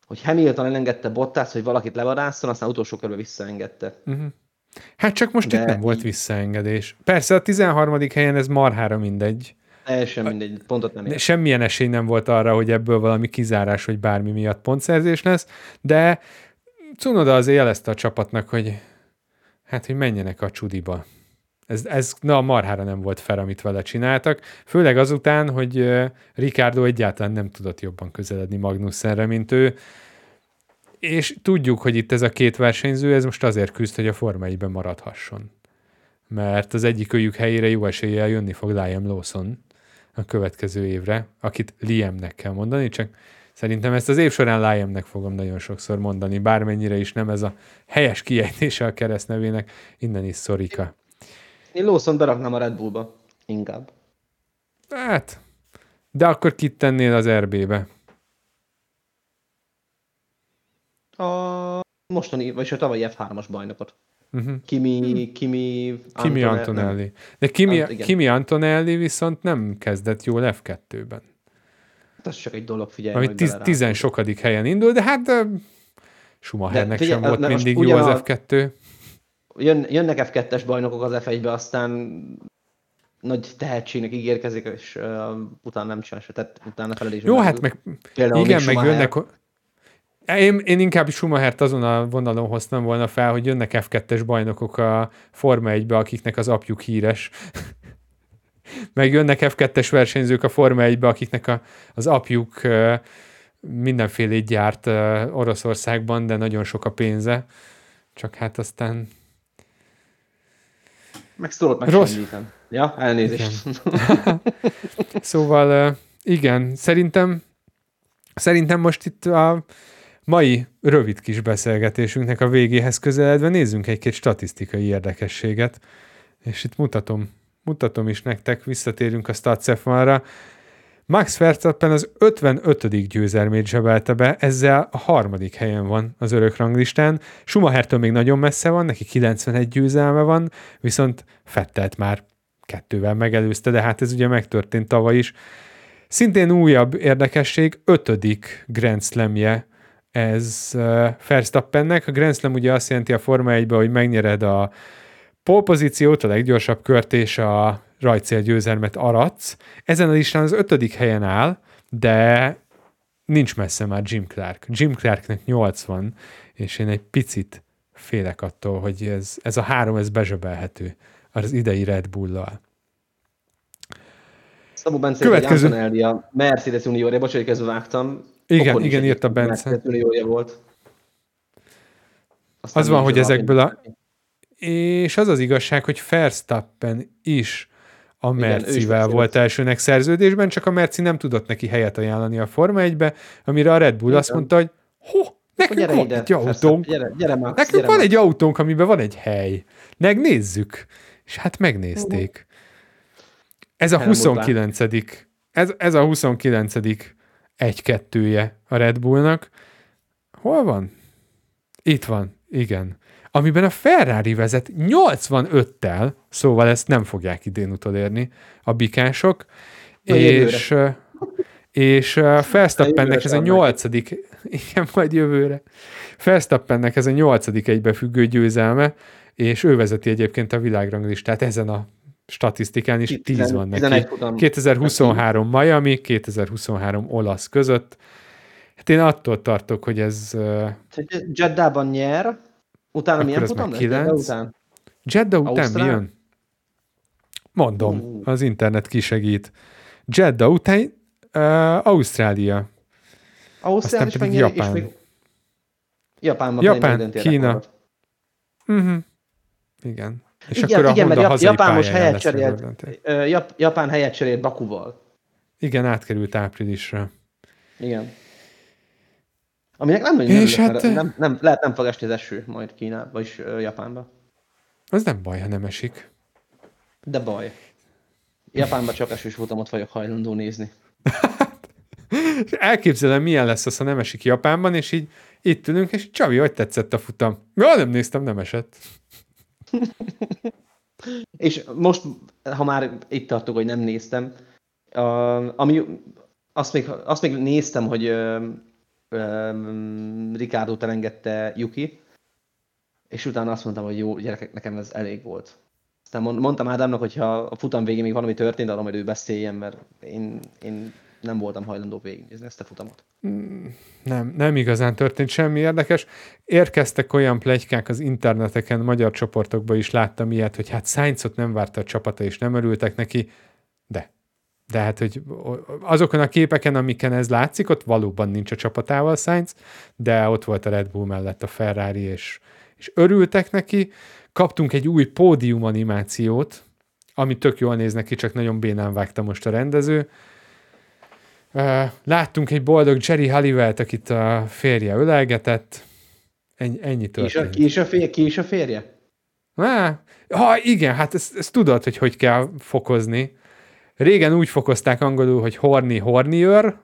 hogy Hamilton elengedte Bottas, hogy valakit levadászton, aztán utolsó körben visszaengedte. Uh-huh. Hát csak most De itt nem volt visszaengedés. Persze a 13. helyen ez marhára mindegy. Teljesen mindegy, pontot nem De ért. semmilyen esély nem volt arra, hogy ebből valami kizárás, vagy bármi miatt pontszerzés lesz, de Cunoda az jelezte a csapatnak, hogy hát, hogy menjenek a csudiba. Ez, ez na, marhára nem volt fel, amit vele csináltak, főleg azután, hogy Ricardo egyáltalán nem tudott jobban közeledni Magnussenre, mint ő, és tudjuk, hogy itt ez a két versenyző, ez most azért küzd, hogy a Forma 1-ben maradhasson. Mert az egyik őjük helyére jó eséllyel jönni fog Liam Lawson a következő évre, akit Liamnek kell mondani, csak szerintem ezt az év során Liamnek fogom nagyon sokszor mondani, bármennyire is nem ez a helyes kiejtése a keresztnevének, innen is szorika. Én Lawson beraknám a Red Bullba. Inkább. Hát, de akkor kit tennél az RB-be? A mostani, vagy a tavalyi F3-as bajnokot. Uh-huh. Kimi, Kimi, Kimi Antone- Antonelli. De Kimi, Ant-. Kimi Antonelli viszont nem kezdett jól F2-ben. Nem, ez csak egy dolog, figyelj. Ami tiz, tizen sokadik helyen indul, de hát ö, Schumachernek De figyelj, sem volt mindig jó az a- F2. Jön, jönnek F2-es bajnokok az F1-be, aztán nagy tehetségnek ígérkezik, és uh, utána nem csinál se, tehát utána felelés. Jó, hát meg Például igen, meg jönnek... Én, én inkább Schumachert azon a vonalon hoztam volna fel, hogy jönnek F2-es bajnokok a Forma 1-be, akiknek az apjuk híres. meg jönnek F2-es versenyzők a Forma 1-be, akiknek a, az apjuk mindenfélét gyárt Oroszországban, de nagyon sok a pénze. Csak hát aztán Meg Strollt meg Rossz. Ja, elnézést. Szóval ö, igen, szerintem szerintem most itt a mai rövid kis beszélgetésünknek a végéhez közeledve nézzünk egy-két statisztikai érdekességet, és itt mutatom, mutatom is nektek, visszatérünk a StatSef-ra. Max Verstappen az 55. győzelmét zsebelte be, ezzel a harmadik helyen van az örök ranglistán. Schumachertől még nagyon messze van, neki 91 győzelme van, viszont Fettelt már kettővel megelőzte, de hát ez ugye megtörtént tavaly is. Szintén újabb érdekesség, ötödik Grand Slamje ez uh, Verstappennek. A Grand Slam ugye azt jelenti a Forma 1 hogy megnyered a pole pozíciót, a leggyorsabb kört és a rajtcél győzelmet aratsz. Ezen a listán az ötödik helyen áll, de nincs messze már Jim Clark. Jim Clarknek 80, és én egy picit félek attól, hogy ez, ez a három, ez bezsebelhető az idei Red Bull-lal. Szabó Bence Következő. egy Antonelli a Mercedes juniorja, bocsánat, hogy közben vágtam. Igen, Okon igen, írta Bence. Mercedes volt. Aztán Az van, hogy ezekből a- És az az igazság, hogy Verstappen is a Mercivel volt elsőnek szerződésben, csak a Merci nem tudott neki helyet ajánlani a Forma 1-be, amire a Red Bull azt Igen. mondta, hogy ho, nekünk gyere van ide, egy autónk, gyere, gyere Max, nekünk gyere van Max. egy autónk, amiben van egy hely. Megnézzük. És hát megnézték. Ez a Helmut 29 ez, ez a 29 egy-kettője a Red Bullnak. Hol van? Itt van, igen. Amiben a Ferrari vezet 85-tel, szóval ezt nem fogják idén utolérni a bikások, és, és ö, Verstappennek ez a nyolcadik, igen, majd jövőre. Verstappennek ez a nyolcadik egybefüggő győzelme, és ő vezeti egyébként a világranglistát ezen a statisztikán is 10 van neki. 11 futam. 2023 Miami, 2023 olasz között. Hát én attól tartok, hogy ez Jeddában nyer, utána Akkor milyen futam lesz? Jeddah után? Jeddah után mi Ausztrál? jön? Mondom, Ú. az internet kisegít. Jeddah után uh, Ausztrália. Ausztrál Aztán pedig megnyerik, és Japán. még Japánban Japán, Kína. Uh-huh. Igen. És Igen, akkor a igen, Honda mert Japán most helyet cserélt. Japán helyet cserélt Bakuval. Igen, átkerült áprilisra. Igen. Aminek nem nagyon És örülök, hát, nem, nem, lehet nem fog esni az eső majd Kínába, vagyis ö, Japánba. Az nem baj, ha nem esik. De baj. Japánban csak esős futamot vagyok hajlandó nézni. Elképzelem, milyen lesz az, ha nem esik Japánban, és így itt ülünk, és Csavi, hogy tetszett a futam? Ja, nem néztem, nem esett. És most, ha már itt tartok, hogy nem néztem, a, ami, azt még, azt még néztem, hogy ö, ö, Ricardo elengedte Yuki, és utána azt mondtam, hogy jó, gyerekek, nekem ez elég volt. Aztán mondtam Ádámnak, hogy ha a futam végén még valami történt, arra majd ő beszéljen, mert én, én nem voltam hajlandó végignézni ezt a futamot. Nem, nem igazán történt semmi érdekes. Érkeztek olyan plegykák az interneteken, magyar csoportokban is láttam ilyet, hogy hát Sainzot nem várta a csapata, és nem örültek neki. De hát, hogy azokon a képeken, amiken ez látszik, ott valóban nincs a csapatával Sainz, de ott volt a Red Bull mellett a Ferrari, és, és örültek neki. Kaptunk egy új pódium animációt, ami tök jól néz neki, csak nagyon bénán vágta most a rendező Láttunk egy boldog Jerry Halliwell-t, akit a férje ölelgetett. Ennyi, ennyi történt. Ki is a, férje? Ki is a férje? Há, ha, igen, hát ezt, ezt tudod, hogy hogy kell fokozni. Régen úgy fokozták angolul, hogy horny hornier,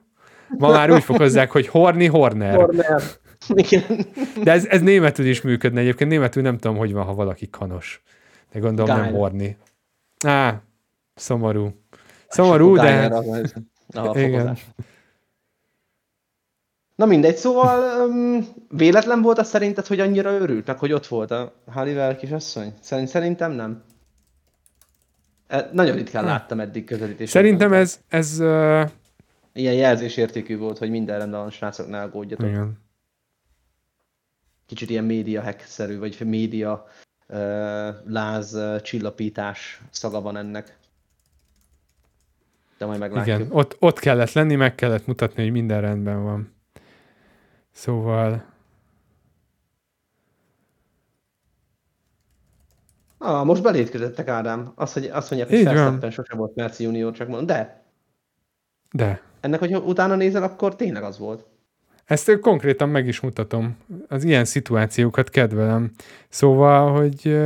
ma már úgy fokozzák, hogy horny horner. Horner. Igen. De ez, ez németül is működne egyébként. Németül nem tudom, hogy van, ha valaki kanos. De gondolom Gál. nem horni. Á, szomorú. Szomorú, de... A Igen. Na mindegy, szóval um, véletlen volt az szerinted, hogy annyira örült, meg hogy ott volt a Halliwell kisasszony? Szerint, szerintem nem. Nagyon ritkán láttam eddig közelítést. Szerintem ez... ez uh... Ilyen jelzésértékű volt, hogy minden rendben van, srácok, ne aggódjatok. Igen. Kicsit ilyen média hack-szerű, vagy média uh, láz uh, csillapítás szaga van ennek de majd meglátjuk. Igen, ott, ott kellett lenni, meg kellett mutatni, hogy minden rendben van. Szóval... Ah, most belétkezettek, Ádám. Azt, hogy, azt mondják, hogy Verstappen sose volt Merci Junior, csak mondom. De. De. Ennek, hogy utána nézel, akkor tényleg az volt. Ezt konkrétan meg is mutatom. Az ilyen szituációkat kedvelem. Szóval, hogy...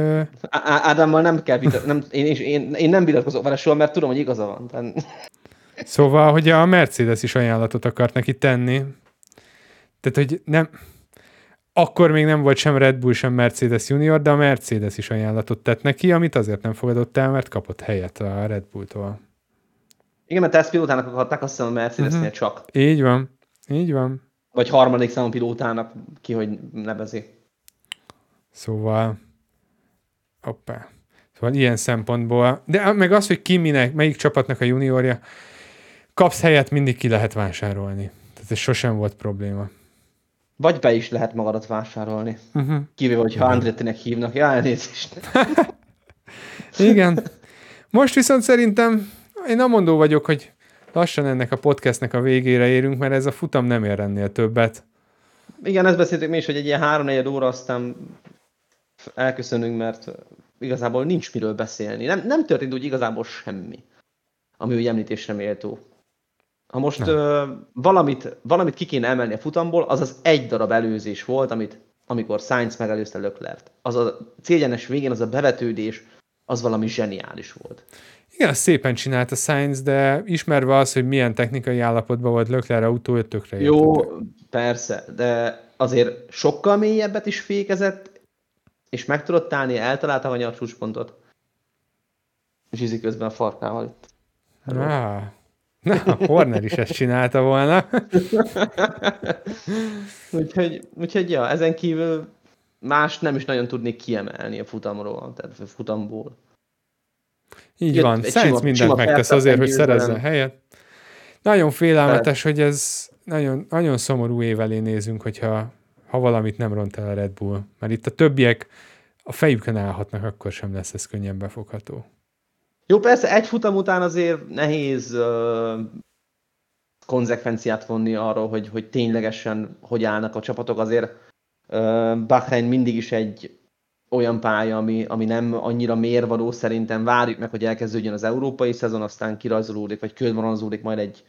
Ádámmal nem kell vitat, nem, én, én, én, nem vitatkozok vele soha, mert tudom, hogy igaza van. Tehát... Szóval, hogy a Mercedes is ajánlatot akart neki tenni. Tehát, hogy nem... Akkor még nem volt sem Red Bull, sem Mercedes Junior, de a Mercedes is ajánlatot tett neki, amit azért nem fogadott el, mert kapott helyet a Red Bulltól. Igen, mert tesztpilótának akarták, azt hiszem a Mercedesnél uh-huh. csak. Így van. Így van. Vagy harmadik számú pilótának ki, hogy nevezi. Szóval, hoppá. Szóval ilyen szempontból, de meg az, hogy ki minek, melyik csapatnak a juniorja, kapsz helyet, mindig ki lehet vásárolni. Tehát ez sosem volt probléma. Vagy be is lehet magadat vásárolni. Uh-huh. Kivéve, hogyha Andrettinek hívnak. Ja, elnézést. Igen. Most viszont szerintem én nem mondó vagyok, hogy lassan ennek a podcastnek a végére érünk, mert ez a futam nem ér ennél többet. Igen, ezt beszéltük mi is, hogy egy ilyen három óra aztán elköszönünk, mert igazából nincs miről beszélni. Nem, nem történt úgy igazából semmi, ami úgy említésre méltó. Ha most ö, valamit, valamit ki kéne emelni a futamból, az az egy darab előzés volt, amit amikor Sainz megelőzte Löklert. Az a célgyenes végén, az a bevetődés, az valami zseniális volt. Igen, szépen csinálta Sainz, de ismerve az, hogy milyen technikai állapotban volt Lökler autó, tökre Jó, persze, de azért sokkal mélyebbet is fékezett, és meg tudott állni, eltalálta a csúcspontot. Zsizi közben a farkával itt. Ah, na, Horner is ezt csinálta volna. úgyhogy, úgyhogy, ja, ezen kívül más nem is nagyon tudnék kiemelni a futamról, tehát a futamból. Így Jött van, Sainz mindent megtesz azért, hogy szerezzen helyet. Nagyon félelmetes, hogy ez nagyon, nagyon szomorú év elé nézünk, hogyha ha valamit nem ront el a Red Bull. Mert itt a többiek a fejükön állhatnak, akkor sem lesz ez könnyen befogható. Jó, persze egy futam után azért nehéz uh, konzekvenciát vonni arról, hogy, hogy ténylegesen hogy állnak a csapatok. Azért uh, Bahrein mindig is egy olyan pálya, ami, ami nem annyira mérvadó, szerintem várjuk meg, hogy elkezdődjön az európai szezon, aztán kirajzolódik, vagy körvonalazódik majd egy,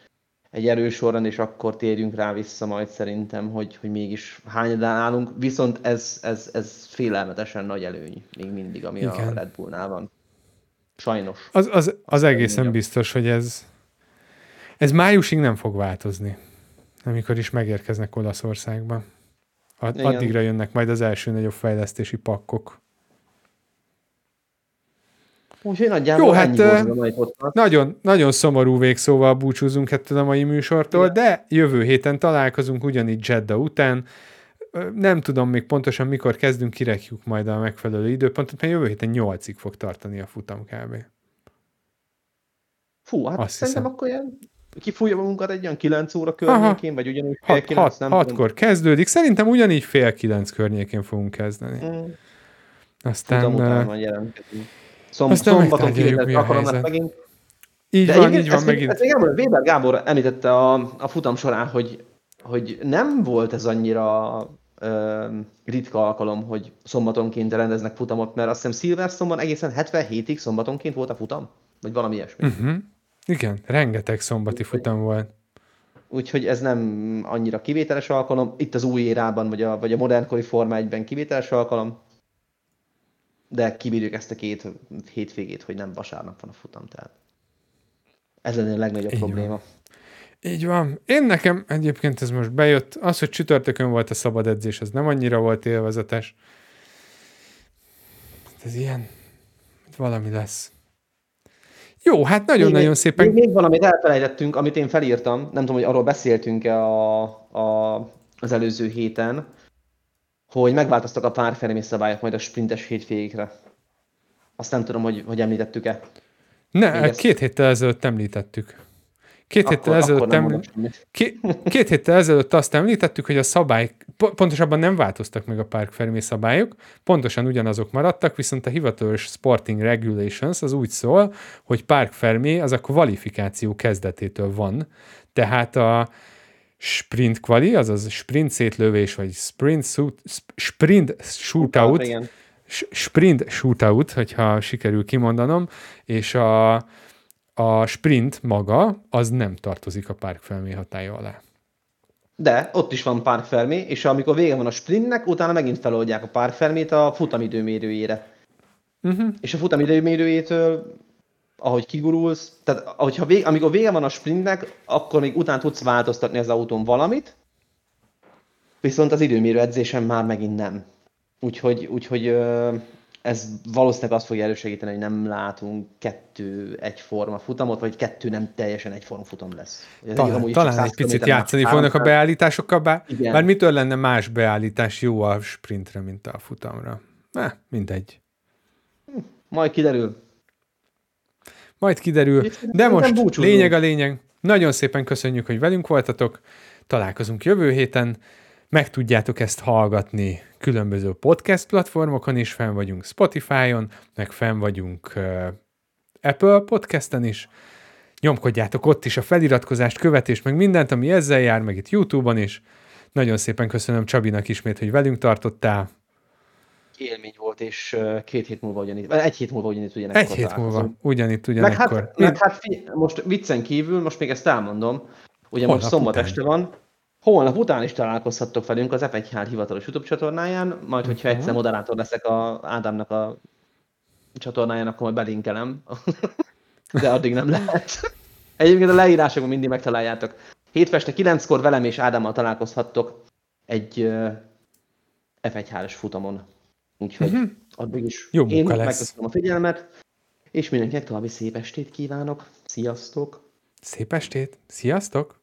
egy erős során, és akkor térjünk rá vissza majd szerintem, hogy, hogy mégis hányadán állunk. Viszont ez, ez, ez félelmetesen nagy előny még mindig, ami Igen. a Red Bullnál van. Sajnos. Az, az, az egészen biztos, hogy ez, ez májusig nem fog változni, amikor is megérkeznek Olaszországba. Ad, addigra jönnek majd az első nagyobb fejlesztési pakkok. Úgyhogy nagyjából Jó, hát, podcast. Nagyon, nagyon szomorú végszóval búcsúzunk ettől a mai műsortól, Igen. de jövő héten találkozunk ugyanígy Jedda után. Nem tudom még pontosan mikor kezdünk, kirekjük majd a megfelelő időpontot, mert jövő héten 8-ig fog tartani a futam kb. Fú, hát azt szerintem hiszem. akkor ilyen kifújja magunkat egy olyan 9 óra környékén, vagy ugyanúgy fél Hat, 9, hat, nem tudom. hatkor kezdődik, szerintem ugyanígy fél kilenc környékén fogunk kezdeni. Mm, Aztán Futam után ö, majd jelentkezünk. Szom, aztán szombaton megtárgyaljuk, mi kivételes a alkalom lesz helyzet. megint. így De van, így van megint. Ezt még Weber Gábor említette a, a futam során, hogy, hogy nem volt ez annyira ö, ritka alkalom, hogy szombatonként rendeznek futamot, mert azt hiszem Silverstone-ban egészen 77-ig szombatonként volt a futam, vagy valami ilyesmi. Uh-huh. Igen, rengeteg szombati futam volt. Úgyhogy ez nem annyira kivételes alkalom. Itt az új érában, vagy a, vagy a modernkori Forma 1-ben kivételes alkalom. De kibírjuk ezt a két hétvégét, hogy nem vasárnap van a futam. Tehát ez lenne a legnagyobb Így van. Így van. Én nekem egyébként ez most bejött. Az, hogy csütörtökön volt a szabad edzés, az nem annyira volt élvezetes. Ez ilyen, valami lesz. Jó, hát nagyon-nagyon szépen... Még, még valamit elfelejtettünk, amit én felírtam. Nem tudom, hogy arról beszéltünk-e a, a, az előző héten, hogy megváltoztak a párferemi szabályok majd a sprintes hétvégékre. Azt nem tudom, hogy, hogy említettük-e. Ne, még ezt- két héttel ezelőtt említettük. Két héttel ezelőtt eml... Két, két héttel ezelőtt azt említettük, hogy a szabály, po- pontosabban nem változtak meg a Park Fermi szabályok, pontosan ugyanazok maradtak, viszont a hivatalos Sporting Regulations az úgy szól, hogy Park Fermi az a kvalifikáció kezdetétől van, tehát a sprint quali, azaz sprint szétlövés, vagy sprint, shoot, sprint shootout, sprint shootout, hogyha sikerül kimondanom, és a, a sprint maga, az nem tartozik a Park Fermi hatája alá. De ott is van Park Fermi, és amikor vége van a sprintnek, utána megint feloldják a Park Fermit a futamidőmérőjére. Uh-huh. És a futamidőmérőjétől, ahogy kigurulsz, tehát ahogyha vég, amikor vége van a sprintnek, akkor még után tudsz változtatni az autón valamit, viszont az időmérő edzésen már megint nem. Úgyhogy, úgyhogy ez valószínűleg azt fogja elősegíteni, hogy nem látunk kettő egyforma futamot, vagy kettő nem teljesen egyforma futam lesz. Egyik Talán, amúgy talán 100 egy picit játszani fognak a 300. beállításokkal, bár, Igen. bár mitől lenne más beállítás jó a sprintre, mint a futamra? Ne, mindegy. Majd kiderül. Majd kiderül. De most lényeg a lényeg. Nagyon szépen köszönjük, hogy velünk voltatok. Találkozunk jövő héten. Meg tudjátok ezt hallgatni különböző podcast platformokon is, fenn vagyunk Spotify-on, meg fenn vagyunk Apple podcasten is. Nyomkodjátok ott is a feliratkozást, követést, meg mindent, ami ezzel jár, meg itt YouTube-on is. Nagyon szépen köszönöm Csabinak ismét, hogy velünk tartottál. Élmény volt, és két hét múlva ugyanitt, egy hét múlva ugyanitt ugyanekkor Egy hét múlva, ugyanitt, Meg ugyanekkor. hát, meg hát most viccen kívül, most még ezt elmondom, ugye Holnap most szombat után. este van, holnap után is találkozhattok velünk az F1 hivatalos YouTube csatornáján, majd hogyha egyszer moderátor leszek a Ádámnak a csatornáján, akkor majd belinkelem, de addig nem lehet. Egyébként a leírásokban mindig megtaláljátok. Hétfő este 9-kor velem és Ádámmal találkozhattok egy uh, F1 futamon. Úgyhogy Mhm. addig is Jó én megköszönöm a figyelmet, és mindenkinek további szép estét kívánok. Sziasztok! Szép estét, sziasztok!